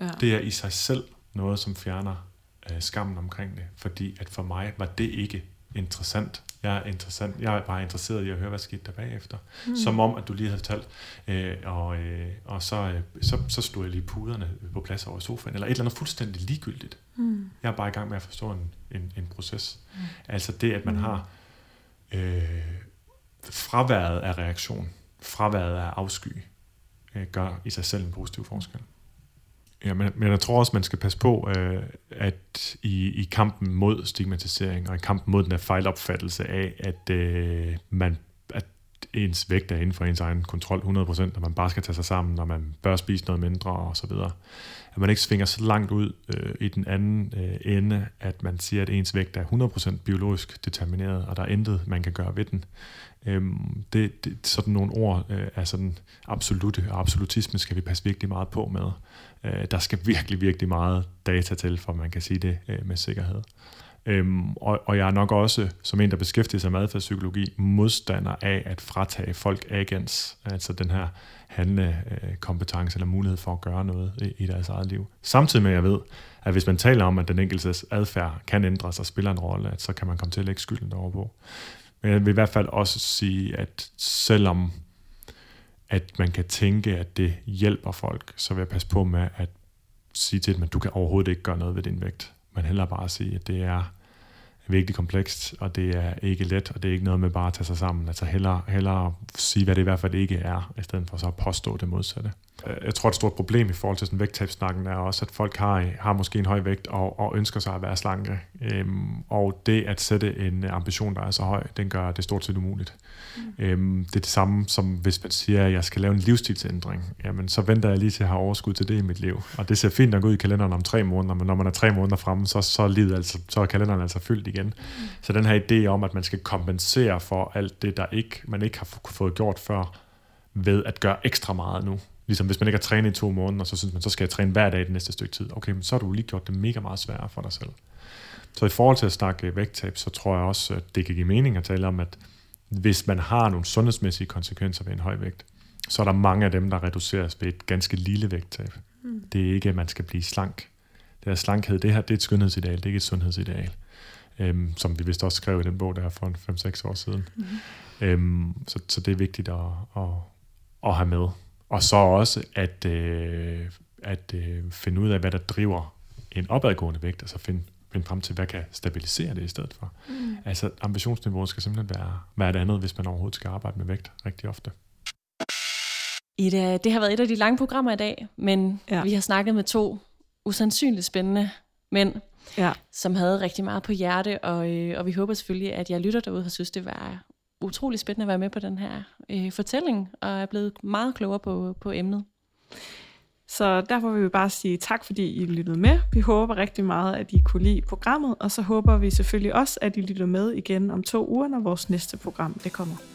Ja. Det er i sig selv noget, som fjerner øh, skammen omkring det, fordi at for mig var det ikke interessant. Jeg er, interessant. jeg er bare interesseret i at høre, hvad skete der bagefter. Mm. Som om, at du lige havde fortalt, øh, og, øh, og så, øh, så, så stod jeg lige puderne på plads over sofaen, eller et eller andet fuldstændig ligegyldigt. Mm. Jeg er bare i gang med at forstå en, en, en proces. Mm. Altså det, at man mm. har øh, fraværet af reaktion, fraværet af afsky, øh, gør i sig selv en positiv forskel. Ja, men, men jeg tror også, man skal passe på, øh, at i, i kampen mod stigmatisering og i kampen mod den her fejlopfattelse af, at øh, man at ens vægt er inden for ens egen kontrol 100%, og man bare skal tage sig sammen, og man bør spise noget mindre og så videre. At man ikke svinger så langt ud øh, i den anden øh, ende, at man siger, at ens vægt er 100% biologisk determineret, og der er intet, man kan gøre ved den. Øhm, det, det, sådan nogle ord øh, er sådan absolute, og absolutisme skal vi passe virkelig meget på med. Øh, der skal virkelig, virkelig meget data til, for man kan sige det øh, med sikkerhed. Øhm, og, og jeg er nok også, som en, der beskæftiger sig med adfærdspsykologi, modstander af at fratage folk agens, altså den her handlekompetence øh, eller mulighed for at gøre noget i, i deres eget liv. Samtidig med, at jeg ved, at hvis man taler om, at den enkeltes adfærd kan ændres og spiller en rolle, at så kan man komme til at lægge skylden derovre på. Men jeg vil i hvert fald også sige, at selvom at man kan tænke, at det hjælper folk, så vil jeg passe på med at sige til dem, at du kan overhovedet ikke gøre noget ved din vægt. Man heller bare sige, at det er virkelig komplekst, og det er ikke let, og det er ikke noget med bare at tage sig sammen. Altså hellere, hellere sige, hvad det i hvert fald ikke er, i stedet for så at påstå det modsatte. Øh, jeg tror, et stort problem i forhold til sådan vægttabsnakken er også, at folk har, har måske en høj vægt og, og ønsker sig at være slanke. Øhm, og det at sætte en ambition, der er så høj, den gør det stort set umuligt. Mm. Øhm, det er det samme som hvis man siger, at jeg skal lave en livsstilsændring. Jamen, så venter jeg lige til at have overskud til det i mit liv. Og det ser fint gå ud i kalenderen om tre måneder, men når man er tre måneder fremme, så, så, er, livet altså, så er kalenderen altså fyldt igen. Mm. Så den her idé om, at man skal kompensere for alt det, der ikke, man ikke har fået gjort før, ved at gøre ekstra meget nu, Ligesom hvis man ikke har trænet i to måneder, og så synes man, så skal jeg træne hver dag det næste stykke tid. Okay, men så har du lige gjort det mega meget sværere for dig selv. Så i forhold til at snakke vægttab, så tror jeg også, at det kan give mening at tale om, at hvis man har nogle sundhedsmæssige konsekvenser ved en høj vægt, så er der mange af dem, der reduceres ved et ganske lille vægttab. Mm. Det er ikke, at man skal blive slank. Det er slankhed, det her det er et skønhedsideal, det er ikke et sundhedsideal. Øhm, som vi vist også skrev i den bog der for 5-6 år siden. Mm. Øhm, så, så det er vigtigt at, at, at have med. Og så også at, øh, at øh, finde ud af, hvad der driver en opadgående vægt, altså finde, finde frem til, hvad kan stabilisere det i stedet for. Mm. Altså ambitionsniveauet skal simpelthen være, være et andet, hvis man overhovedet skal arbejde med vægt rigtig ofte. Ida, det har været et af de lange programmer i dag, men ja. vi har snakket med to usandsynligt spændende mænd, ja. som havde rigtig meget på hjerte, og, øh, og vi håber selvfølgelig, at jeg lytter derude har synes, det var utrolig spændende at være med på den her øh, fortælling, og er blevet meget klogere på, på emnet. Så derfor vil vi bare sige tak, fordi I lyttede med. Vi håber rigtig meget, at I kunne lide programmet, og så håber vi selvfølgelig også, at I lytter med igen om to uger, når vores næste program det kommer.